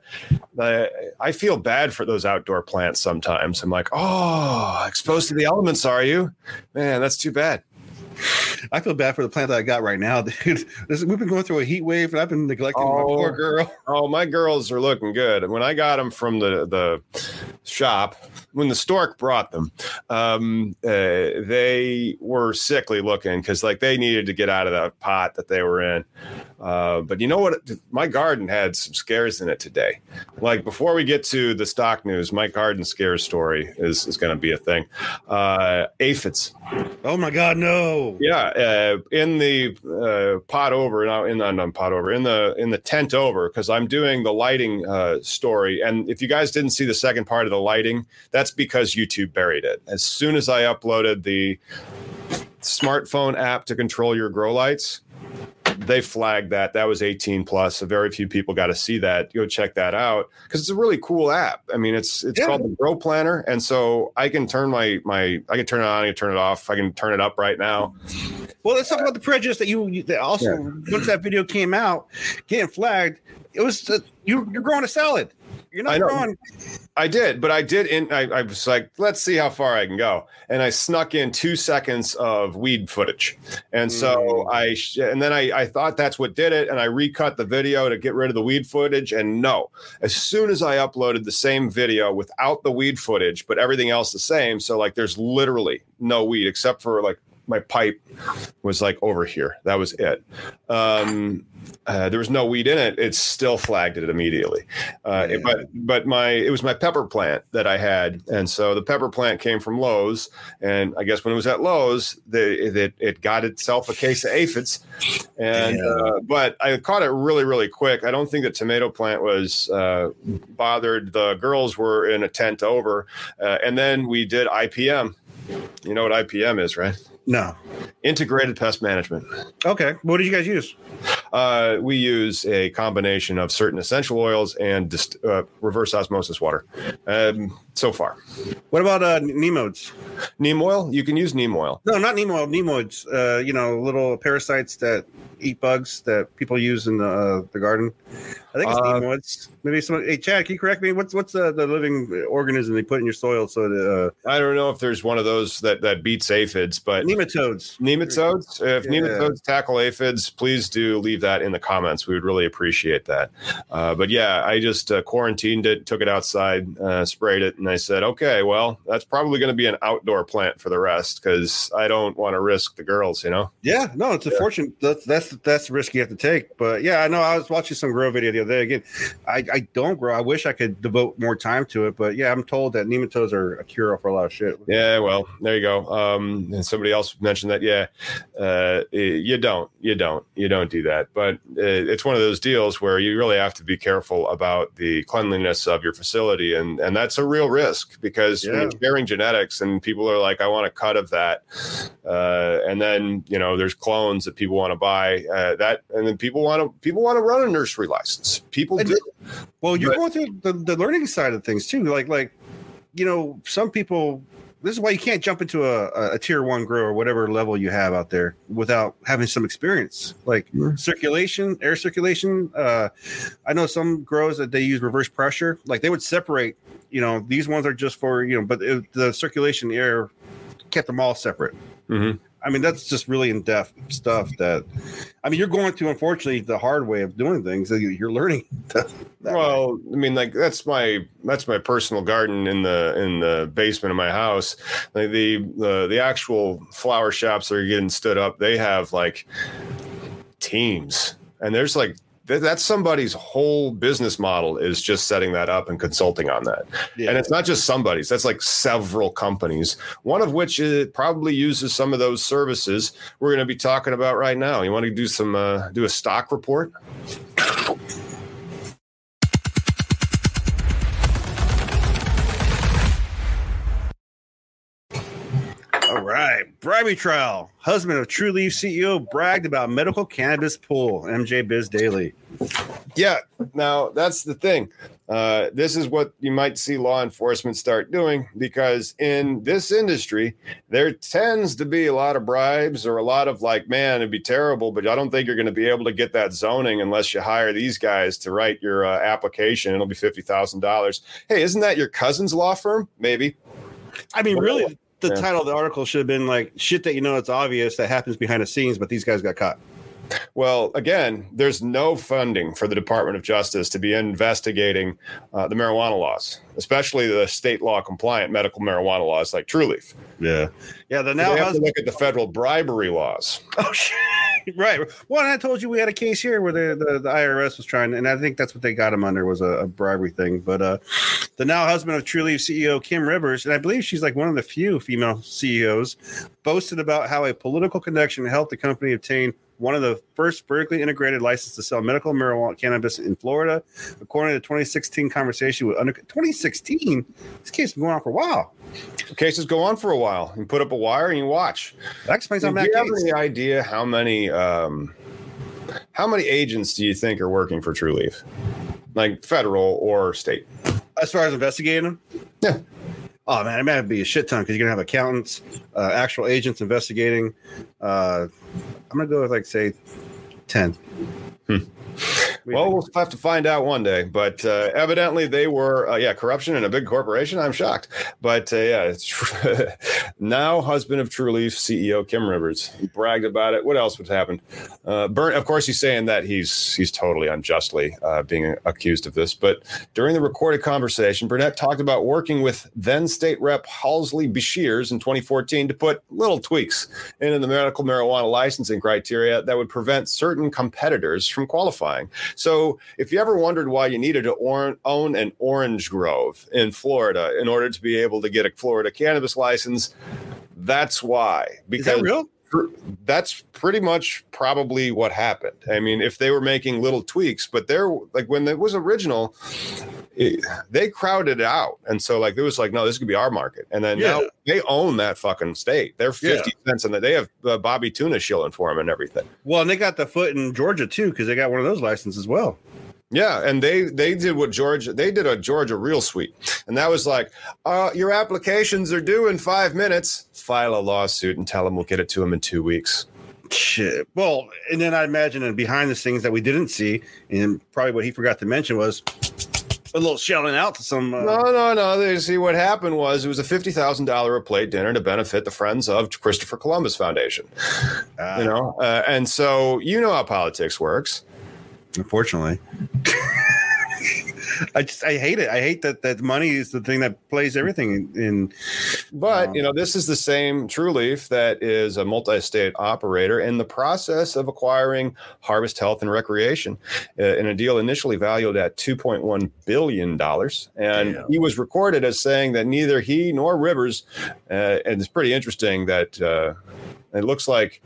S2: I, I feel bad for those outdoor plants sometimes. I'm like, oh, exposed to the elements, are you? Man, that's too bad.
S3: I feel bad for the plant that I got right now, dude. This, we've been going through a heat wave, and I've been neglecting my
S2: Oh.
S3: poor girl.
S2: Oh, my girls are looking good. When I got them from the the shop, when the stork brought them, um, uh, they were sickly looking because like they needed to get out of that pot that they were in. Uh, but you know what? My garden had some scares in it today. Like before we get to the stock news, my garden scare story is is going to be a thing. Uh, aphids.
S3: Oh my god, no!
S2: Yeah, uh, in the uh, pot over, now in the pot over, in the in the tent over, because I'm doing the lighting uh, story. And if you guys didn't see the second part of the lighting, that's because YouTube buried it. As soon as I uploaded the smartphone app to control your grow lights, they flagged that that was 18 plus. So very few people got to see that. Go check that out because it's a really cool app. I mean, it's it's
S3: Yeah.
S2: called the Grow Planner, and so I can turn my my I can turn it on, I can turn it off, I can turn it up right now.
S3: Well, let's talk about the prejudice that you, that also once that video came out, getting flagged. It was uh, you. You're growing a salad. You're
S2: I
S3: not
S2: know.
S3: growing.
S2: I did, but I did. In I, I was like, let's see how far I can go, and I snuck in two seconds of weed footage, and so
S3: Mm.
S2: I and then I, I thought that's what did it, and I recut the video to get rid of the weed footage, and no, as soon as I uploaded the same video without the weed footage, but everything else the same, so like there's literally no weed except for like my pipe was like over here. That was it. Um, uh, there was no weed in it. It still flagged it immediately. Uh,
S3: Yeah.
S2: But but my it was my pepper plant that I had, and so the pepper plant came from Lowe's, and I guess when it was at Lowe's, the, it it got itself a case of aphids, and
S3: Yeah.
S2: uh, but I caught it really really quick. I don't think the tomato plant was uh, bothered. The girls were in a tent over, uh, and then we did IPM. You know what IPM is, right?
S3: No.
S2: Integrated pest management.
S3: Okay. What did you guys use?
S2: Uh, we use a combination of certain essential oils and dist- uh, reverse osmosis water. Um, so far,
S3: What about uh, nemodes?
S2: neem oil. You can use neem oil.
S3: No, not nemo. Nemoids. Uh, you know, little parasites that eat bugs that people use in the uh, the garden. I think it's
S2: Uh,
S3: nemoids. Maybe some. Hey, Chad, can you correct me? What's what's the, the living organism they put in your soil? So the
S2: I don't know if there's one of those that that beats aphids,
S3: uh,
S2: but
S3: nematodes.
S2: nematodes. If
S3: Yeah.
S2: nematodes tackle aphids, please do leave that in the comments. We would really appreciate that. Uh, but yeah, I just uh, quarantined it, took it outside, uh, sprayed it, and I said, okay, well, that's probably going to be an outdoor plant for the rest because I don't want to risk the girls, you know.
S3: Yeah, no, it's a fortune. That's that's that's the risk you have to take. But yeah, I know. I was watching some grow video the other day. Again, I, I don't grow. I wish I could devote more time to it. But yeah, I'm told that nematodes are a cure for a lot of shit.
S2: Yeah, well, there you go. Um, and somebody else mentioned that. Yeah, uh, you don't, you don't, you don't do that. But uh, it's one of those deals where you really have to be careful about the cleanliness of your facility, and and that's a real risk because
S3: Yeah.
S2: you're sharing genetics, and people are like, I want a cut of that, uh, and then you know there's clones that people want to buy uh, that, and then people want to people want to run a nursery license. People do.
S3: Well, you're
S2: But-
S3: going through the, the learning side of things too. Like like you know, some people. This is why you can't jump into a, a, tier one grow or whatever level you have out there without having some experience, like circulation, air circulation. Uh, I know some grows that they use reverse pressure, like they would separate. You know, these ones are just for you know, but it, the circulation air kept them all separate.
S2: Mhm.
S3: I mean, that's just really in depth stuff. That I mean, you're going to, unfortunately the hard way of doing things. You- You're learning. that way.
S2: well i mean like that's my that's my personal garden in the in the basement of my house like the the, the actual flower shops are getting stood up they have like teams and there's like th- that's somebody's whole business model is just setting that up and consulting on that.
S3: Yeah.
S2: and it's not just somebody's that's like several companies one of which uh, probably uses some of those services we're going to be talking about right now. You want to do some uh, do a stock report
S3: Bribery trial. Husband of Trulieve CEO bragged about medical cannabis pull. MJ Biz Daily.
S2: Yeah. Now that's the thing. Uh, this is what you might see law enforcement start doing because in this industry, there tends to be a lot of bribes or a lot of like, man, it'd be terrible, but I don't think you're going to be able to get that zoning unless you hire these guys to write your uh, application. It'll be fifty thousand dollars. Hey, isn't that your cousin's law firm? Maybe.
S3: I mean, really, the
S2: Yeah.
S3: title of the article should have been like shit that you know it's obvious that happens behind the scenes, but these guys got caught.
S2: Well, again, there's no funding for the Department of Justice to be investigating uh, the marijuana laws, especially the state law compliant medical marijuana laws like Trulieve.
S3: Yeah. Yeah. The
S2: Now
S3: now
S2: they have to look at the federal bribery laws.
S3: Oh, shit. Right. Well, I told you we had a case here where the, the, the IRS was trying, and I think that's what they got him under was a, a bribery thing. But uh, the now husband of Trulieve CEO Kim Rivers, and I believe she's like one of the few female CEOs, boasted about how a political connection helped the company obtain one of the first vertically integrated licenses to sell medical marijuana cannabis in Florida, according to the 2016 conversation with under 2016. This case has been going on for a while.
S2: Cases go on for a while. You put up a wire and you watch.
S3: That explains
S2: Do you have any idea how many um, how many agents do you think are working for Trulieve, like federal or state?
S3: As far as investigating them,
S2: Yeah.
S3: Oh man, it might be a shit ton because you're gonna have accountants, uh, actual agents investigating. Uh, I'm gonna go with like say ten.
S2: Well, we'll have to find out one day. But uh, evidently, they were, uh, yeah, corruption in a big corporation. I'm shocked. But uh, yeah, it's now husband of Trulieve CEO Kim Rivers he bragged about it. What else would happen? Uh, Burn, of course, he's saying that he's he's totally unjustly uh, being accused of this. But during the recorded conversation, Burnette talked about working with then state rep Halsey Beshears in 2014 to put little tweaks into the medical marijuana licensing criteria that would prevent certain competitors from qualifying. So, if you ever wondered why you needed to or- own an orange grove in Florida in order to be able to get a Florida cannabis license, that's why.
S3: Because Is that real?
S2: that's pretty much probably what happened. I mean, if they were making little tweaks, but they're like when it was original, it, they crowded it out, and so like it was like, no, this could be our market, and then yeah. now they own that fucking state. They're fifty yeah. cents, and they have uh, Bobby Tuna shilling for them and everything.
S3: Well, and they got the foot in Georgia too because they got one of those licenses as well.
S2: Yeah, and they they did what Georgia they did a Georgia real sweet, and that was like, uh, your applications are due in five minutes. File a lawsuit and tell them we'll get it to them in two weeks.
S3: Shit. Well, and then I imagine and behind the scenes that we didn't see, and probably what he forgot to mention was a little shelling out to some. Uh...
S2: No, no, no. They see what happened was it was a fifty thousand dollar a plate dinner to benefit the Friends of Christopher Columbus Foundation. Uh, you know, uh, and so you know how politics works.
S3: Unfortunately. I just I hate it. I hate that that money is the thing that plays everything in. in
S2: but um, you know, this is the same Trulieve that is a multi-state operator in the process of acquiring Harvest Health and Recreation uh, in a deal initially valued at 2.1 billion dollars, and damn. he was recorded as saying that neither he nor Rivers, uh, and it's pretty interesting that uh, it looks like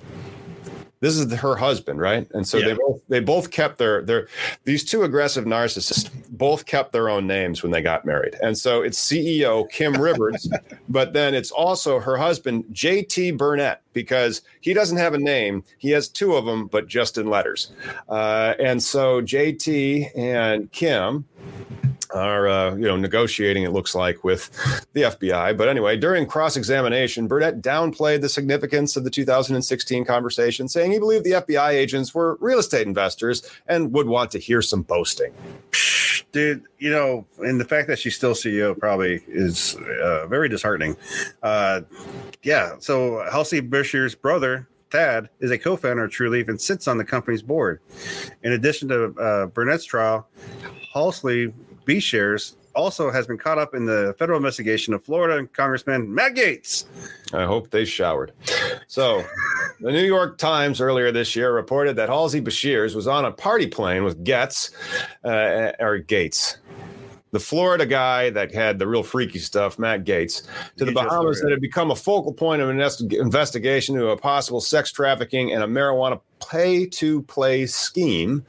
S2: this is her husband, right? And so yeah. they both they both kept their their these two aggressive narcissists both kept their own names when they got married. And so it's CEO Kim Rivers, but then it's also her husband JT Burnette because he doesn't have a name. He has two of them, but just in letters. Uh, and so JT and Kim are uh, you know negotiating it looks like with the FBI but anyway during cross-examination Burnette downplayed the significance of the 2016 conversation saying he believed the FBI agents were real estate investors and would want to hear some boasting.
S3: Dude you know and the fact that she's still CEO probably is uh, very disheartening. Uh, yeah so Halsey Beshears' brother Thad is a co-founder of Trulieve and sits on the company's board. In addition to uh, Burnette's trial, Halsey Beshears also has been caught up in the federal investigation of Florida Congressman Matt Gaetz.
S2: I hope they showered. So, the New York Times earlier this year reported that Halsey Beshears was on a party plane with Getz uh, or Gaetz. The Florida guy that had the real freaky stuff, Matt Gaetz, to the Bahamas that had become a focal point of an investigation into a possible sex trafficking and a marijuana pay to play scheme.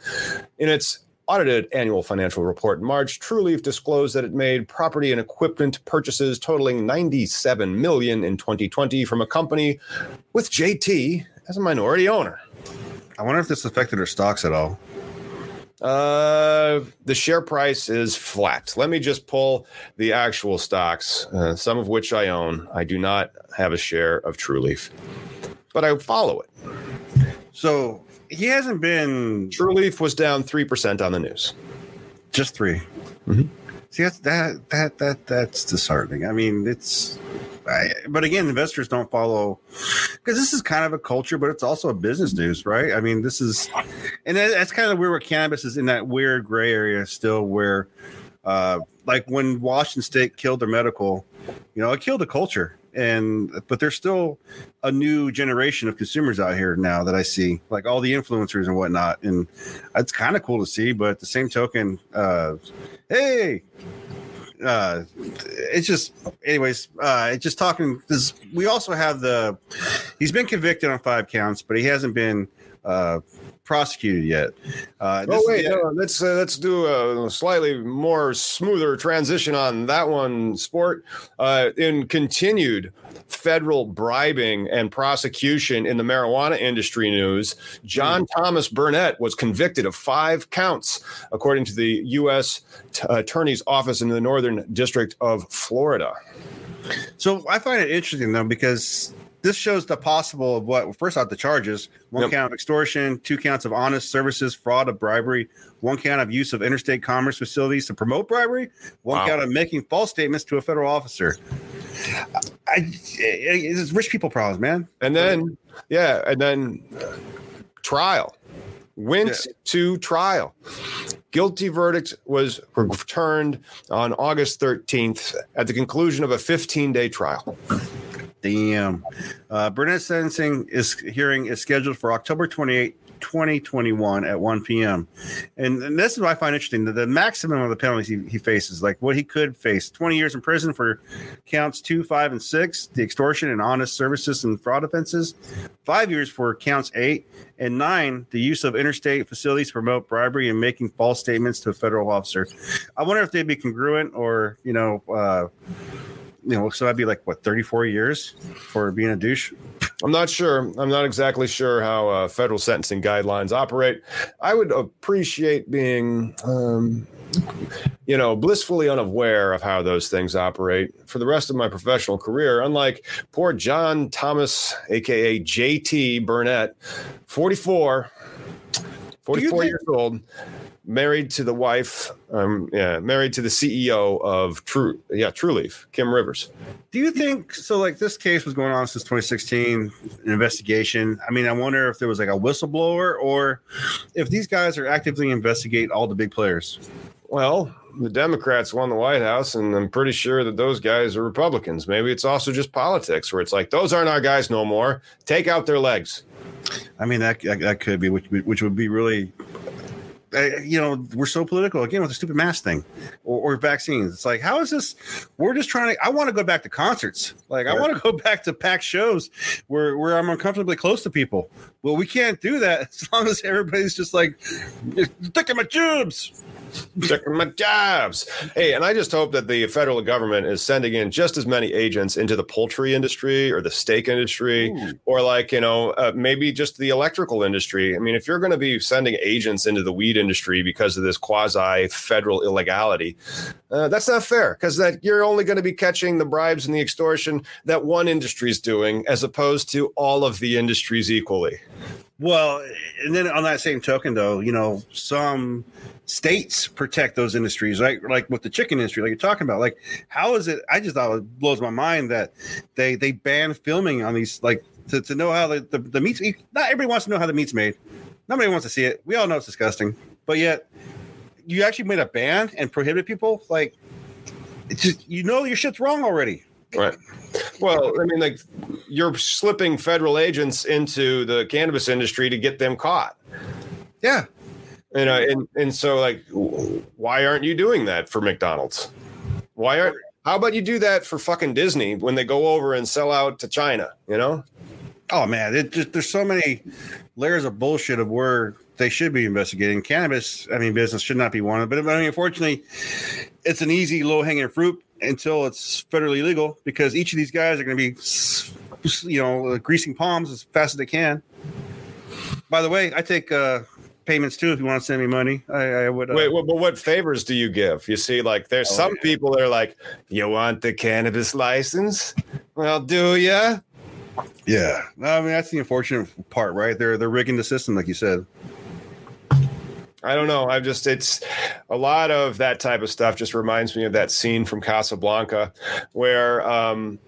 S2: In its audited annual financial report in March, Trulieve disclosed that it made property and equipment purchases totaling 97 million in 2020 from a company with JT as a minority owner.
S3: I wonder if this affected her stocks at all.
S2: Uh, the share price is flat. Let me just pull the actual stocks, uh, some of which I own. I do not have a share of Trulieve, but I follow it.
S3: So he hasn't been.
S2: Trulieve was down three percent on the news.
S3: Just 3 mm-hmm. See, that's that that that that's disheartening. I mean, it's. I, but again, investors don't follow because this is kind of a culture, but it's also a business news, right? I mean, this is, and that's kind of where cannabis is in that weird gray area still, where, uh, like when Washington State killed their medical, you know, it killed the culture and but there's still a new generation of consumers out here now that I see, like all the influencers and whatnot, and it's kind of cool to see. But at the same token, uh, hey, uh, it's just, anyways, uh, it's just talking because we also have the he's been convicted on five counts, but he hasn't been uh, prosecuted yet.
S2: Uh, oh wait, no, let's uh, let's do a slightly more smoother transition on that one. Sport uh, in continued federal bribing and prosecution in the marijuana industry news. John mm. Thomas Burnette was convicted of five counts, according to the U.S. T- Attorney's Office in the Northern District of Florida.
S3: So I find it interesting though because this shows the possible of what first out the charges one
S2: Yep.
S3: count of extortion two counts of honest services fraud of bribery one count of use of interstate commerce facilities to promote bribery one
S2: Wow.
S3: count of making false statements to a federal officer I, it's rich people problems man
S2: And then, yeah, and then trial went
S3: Yeah.
S2: to trial. Guilty verdict was returned on August 13th at the conclusion of a 15 day trial.
S3: Damn. Uh, Burnette's sentencing is hearing is scheduled for October 28, 2021 at 1 p.m. And, and this is what I find interesting. The, the maximum of the penalties he, he faces, like what he could face 20 years in prison for counts two, five, and six, the extortion and honest services and fraud offenses, five years for counts eight, and nine, the use of interstate facilities to promote bribery and making false statements to a federal officer. I wonder if they'd be congruent or, you know, uh, you know, so that'd be like what 34 years for being a douche.
S2: I'm not sure. I'm not exactly sure how uh, federal sentencing guidelines operate. I would appreciate being, um, you know, blissfully unaware of how those things operate for the rest of my professional career. Unlike poor John Thomas, aka JT Burnette, 44, 44
S3: think-
S2: years old, married to the wife, um, yeah, married to the CEO of True, yeah, Trulieve, Kim Rivers.
S3: Do you think so? Like this case was going on since 2016, an investigation. I mean, I wonder if there was like a whistleblower or if these guys are actively investigate all the big players.
S2: Well, the Democrats won the White House, and I'm pretty sure that those guys are Republicans. Maybe it's also just politics, where it's like those aren't our guys no more. Take out their legs.
S3: I mean, that that, that could be which which would be really. Uh, you know, we're so political again with the stupid mask thing or, or vaccines. It's like, how is this? We're just trying to. I want to go back to concerts. Like, I want to go back to packed shows where where I'm uncomfortably close to people. Well, we can't do that as long as everybody's just like sticking my tubes.
S2: Checking my jobs. Hey, and I just hope that the federal government is sending in just as many agents into the poultry industry or the steak industry,
S3: Ooh.
S2: or like, you know, uh, maybe just the electrical industry. I mean, if you're going to be sending agents into the weed industry because of this quasi federal illegality, uh, that's not fair because that you're only going to be catching the bribes and the extortion that one industry is doing as opposed to all of the industries equally.
S3: Well, and then on that same token, though, you know, some states protect those industries, right? Like with the chicken industry, like you're talking about. Like, how is it? I just thought it blows my mind that they they ban filming on these, like to, to know how the, the the meat's. Not everybody wants to know how the meat's made. Nobody wants to see it. We all know it's disgusting, but yet you actually made a ban and prohibited people. Like, it's just you know your shit's wrong already.
S2: Right. Well, I mean, like you're slipping federal agents into the cannabis industry to get them caught.
S3: Yeah,
S2: You know, and, and so like, why aren't you doing that for McDonald's? Why aren't? How about you do that for fucking Disney when they go over and sell out to China? You know,
S3: Oh man, it just there's so many layers of bullshit of where they should be investigating. Cannabis, I mean, business should not be one of them. But I mean, unfortunately, it's an easy, low hanging fruit until it's federally legal because each of these guys are going to be, you know, greasing palms as fast as they can. By the way, I take uh, payments too if you want to send me money. I, I would. Uh,
S2: wait, well, but what favors do you give? You see, like there's
S3: Oh,
S2: some
S3: yeah.
S2: people that are like, you want the cannabis license? Well, do ya?
S3: yeah, I mean that's the unfortunate part, right? They're they're rigging the system, like you said.
S2: I don't know. I've just it's a lot of that type of stuff just reminds me of that scene from Casablanca where um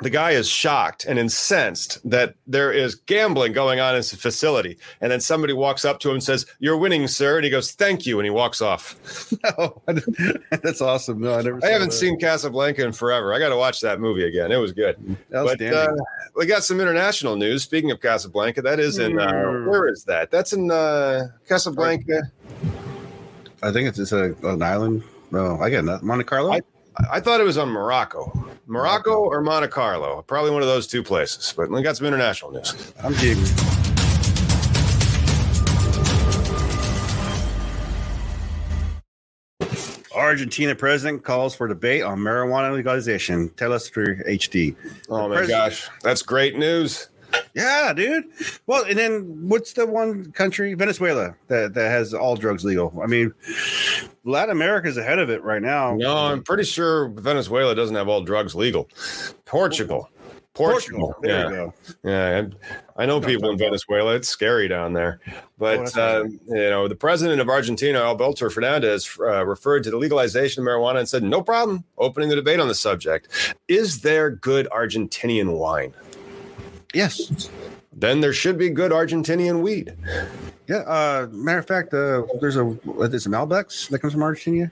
S2: the guy is shocked and incensed that there is gambling going on in his facility. And then somebody walks up to him and says, You're winning, sir. And he goes, Thank you. And he walks off.
S3: Oh, that's awesome. No, I never.
S2: I haven't
S3: that.
S2: seen Casablanca in forever. I got to watch that movie again. It was good. But uh, we got some international news. Speaking of Casablanca, that is in, uh,
S3: Hmm.
S2: where is that? That's in uh, Casablanca.
S3: I think it's, it's a, an island. No, I got nothing. Monte Carlo.
S2: I- I thought it was on Morocco. Morocco or Monte Carlo. Probably one of those two places. But we got some international news.
S3: I'm jigging. Argentina president calls for debate on marijuana legalization. teleSURHD.
S2: Oh
S3: The
S2: my
S3: pres-
S2: gosh. That's great news.
S3: Yeah, dude. Well, and then what's the one country, Venezuela, that, that has all drugs legal? I mean, Latin America is ahead of it right now.
S2: No, I'm pretty sure Venezuela doesn't have all drugs legal. Portugal. Portugal.
S3: There
S2: yeah.
S3: you go.
S2: Yeah, and I know people in Venezuela. It's scary down there. But, uh, you know, the president of Argentina, Alberto Fernandez, uh, referred to the legalization of marijuana and said, no problem, opening the debate on the subject. Is there good Argentinian wine?
S3: Yes.
S2: Then there should be good Argentinian weed.
S3: Yeah. Uh, matter of fact, uh, there's a there's a Malbecs that comes from Argentina.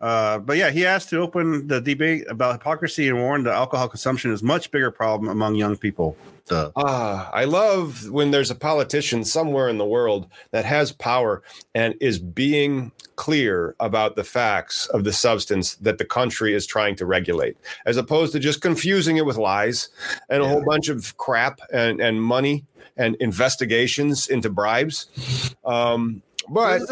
S3: Uh, but yeah, he asked to open the debate about hypocrisy and warned that alcohol consumption is a much bigger problem among young people. Duh.
S2: Ah, I love when there's a politician somewhere in the world that has power and is being clear about the facts of the substance that the country is trying to regulate, as opposed to just confusing it with lies and a
S3: Yeah.
S2: whole bunch of crap and, and money and investigations into bribes. Um, but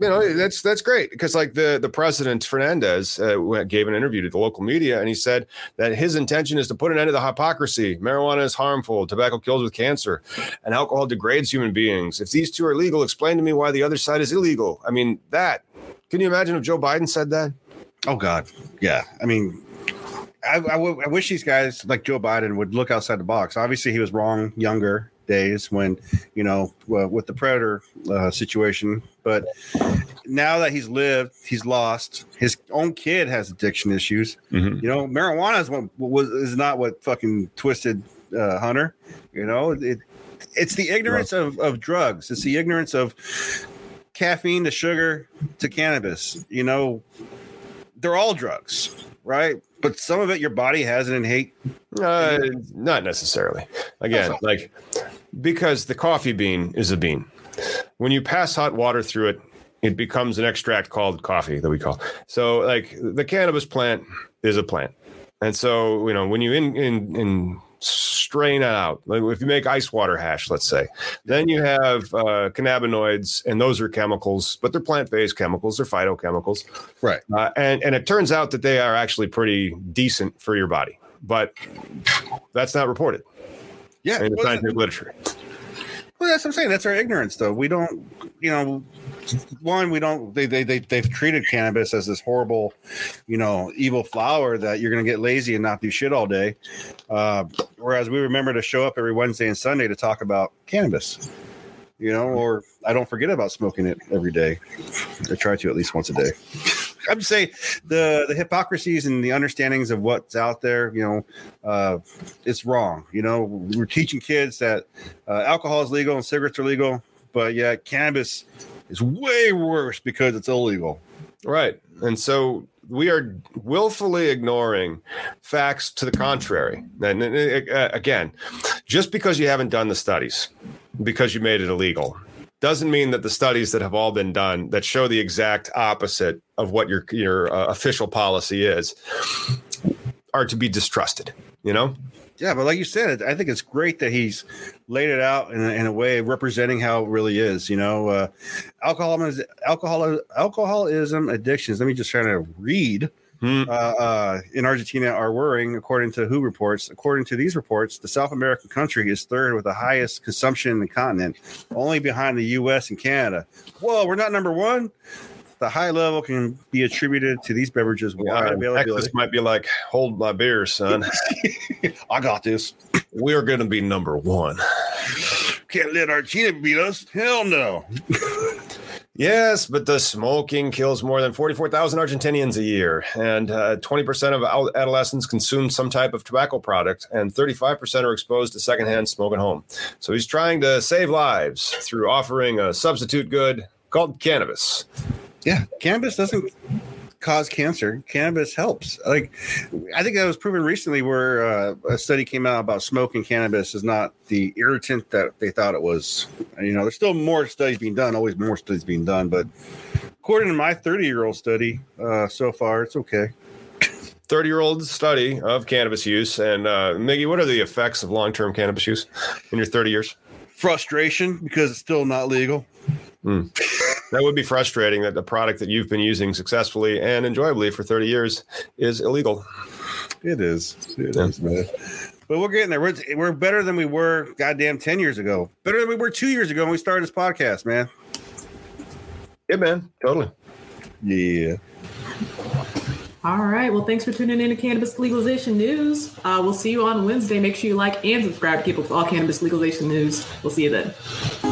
S2: you know that's that's great because like the the president Fernandez uh, gave an interview to the local media and he said that his intention is to put an end to the hypocrisy. Marijuana is harmful. Tobacco kills with cancer, and alcohol degrades human beings. If these two are legal, explain to me why the other side is illegal. I mean that. Can you imagine if Joe Biden said that?
S3: Oh God, yeah. I mean, I, I, w- I wish these guys like Joe Biden would look outside the box. Obviously, he was wrong younger days when you know uh, with the predator uh, situation, but now that he's lived, he's lost. His own kid has addiction issues.
S2: Mm-hmm.
S3: You know, marijuana is what was is not what fucking twisted uh, Hunter. You know, it it's the ignorance of of drugs. It's the ignorance of caffeine to sugar to cannabis. You know, they're all drugs, right? But some of it your body has an innate.
S2: Uh, not necessarily. Again, like because the coffee bean is a bean. When you pass hot water through it, it becomes an extract called coffee that we call. So, like the cannabis plant is a plant, and so you know when you in in in strain it out, like if you make ice water hash, let's say, then you have uh, cannabinoids, and those are chemicals, but they're plant based chemicals, they're phytochemicals.
S3: Right.
S2: Uh, and and it turns out that they are actually pretty decent for your body, but that's not reported
S3: Yeah.
S2: in the scientific literature.
S3: Well, that's what I'm saying. That's our ignorance, though. We don't, you know, one, we don't. They they they they've treated cannabis as this horrible, you know, evil flower that you're going to get lazy and not do shit all day. Uh, whereas we remember to show up every Wednesday and Sunday to talk about cannabis, you know, or I don't forget about smoking it every day. I try to at least once a day. I'm just saying the the hypocrisies and the understandings of what's out there, you know, uh, it's wrong. You know, we're teaching kids that uh, alcohol is legal and cigarettes are legal, but yeah, cannabis is way worse because it's illegal.
S2: Right. And so we are willfully ignoring facts to the contrary. And uh, again, just because you haven't done the studies, because you made it illegal, doesn't mean that the studies that have all been done that show the exact opposite of what your your uh, official policy is are to be distrusted. You know.
S3: Yeah, but like you said, I think it's great that he's laid it out in in a way representing how it really is. You know, uh, alcoholism, alcohol, alcoholism, addictions. Let me just try to read.
S2: Hmm.
S3: Uh, uh, in Argentina are worrying, according to WHO reports. According to these reports, the South American country is third with the highest consumption in the continent, only behind the U.S. and Canada. Whoa, we're not number one. The high level can be attributed to these beverages' wide
S2: Yeah,
S3: availability.
S2: Texas might be like, hold my beer, son.
S3: I got this.
S2: We're going to be number one.
S3: Can't let Argentina beat us. Hell no.
S2: Yes, but the smoking kills more than 44,000 Argentinians a year, and uh, 20% of adolescents consume some type of tobacco product, and 35% are exposed to secondhand smoke at home. So he's trying to save lives through offering a substitute good called cannabis.
S3: Yeah, cannabis doesn't cause cancer. Cannabis helps. Like, I think that was proven recently, where uh, a study came out about smoking cannabis is not the irritant that they thought it was. You know, there's still more studies being done. Always more studies being done, but according to my 30 year old study, uh, so far it's okay.
S2: 30 year old study of cannabis use. And uh, Miggy, what are the effects of long term cannabis use in your 30 years?
S3: Frustration because it's still not legal.
S2: That would be frustrating that the product that you've been using successfully and enjoyably for 30 years is illegal.
S3: It is. It
S2: Yeah.
S3: is, man. But we're getting there. We're, we're better than we were, goddamn, 10 years ago. Better than we were two years ago when we started this podcast, man.
S2: Yeah, man, totally.
S3: Yeah.
S1: All right. Well, thanks for tuning in to Cannabis Legalization News. Uh, we'll see you on Wednesday. Make sure you like and subscribe to keep up with all cannabis legalization news. We'll see you then.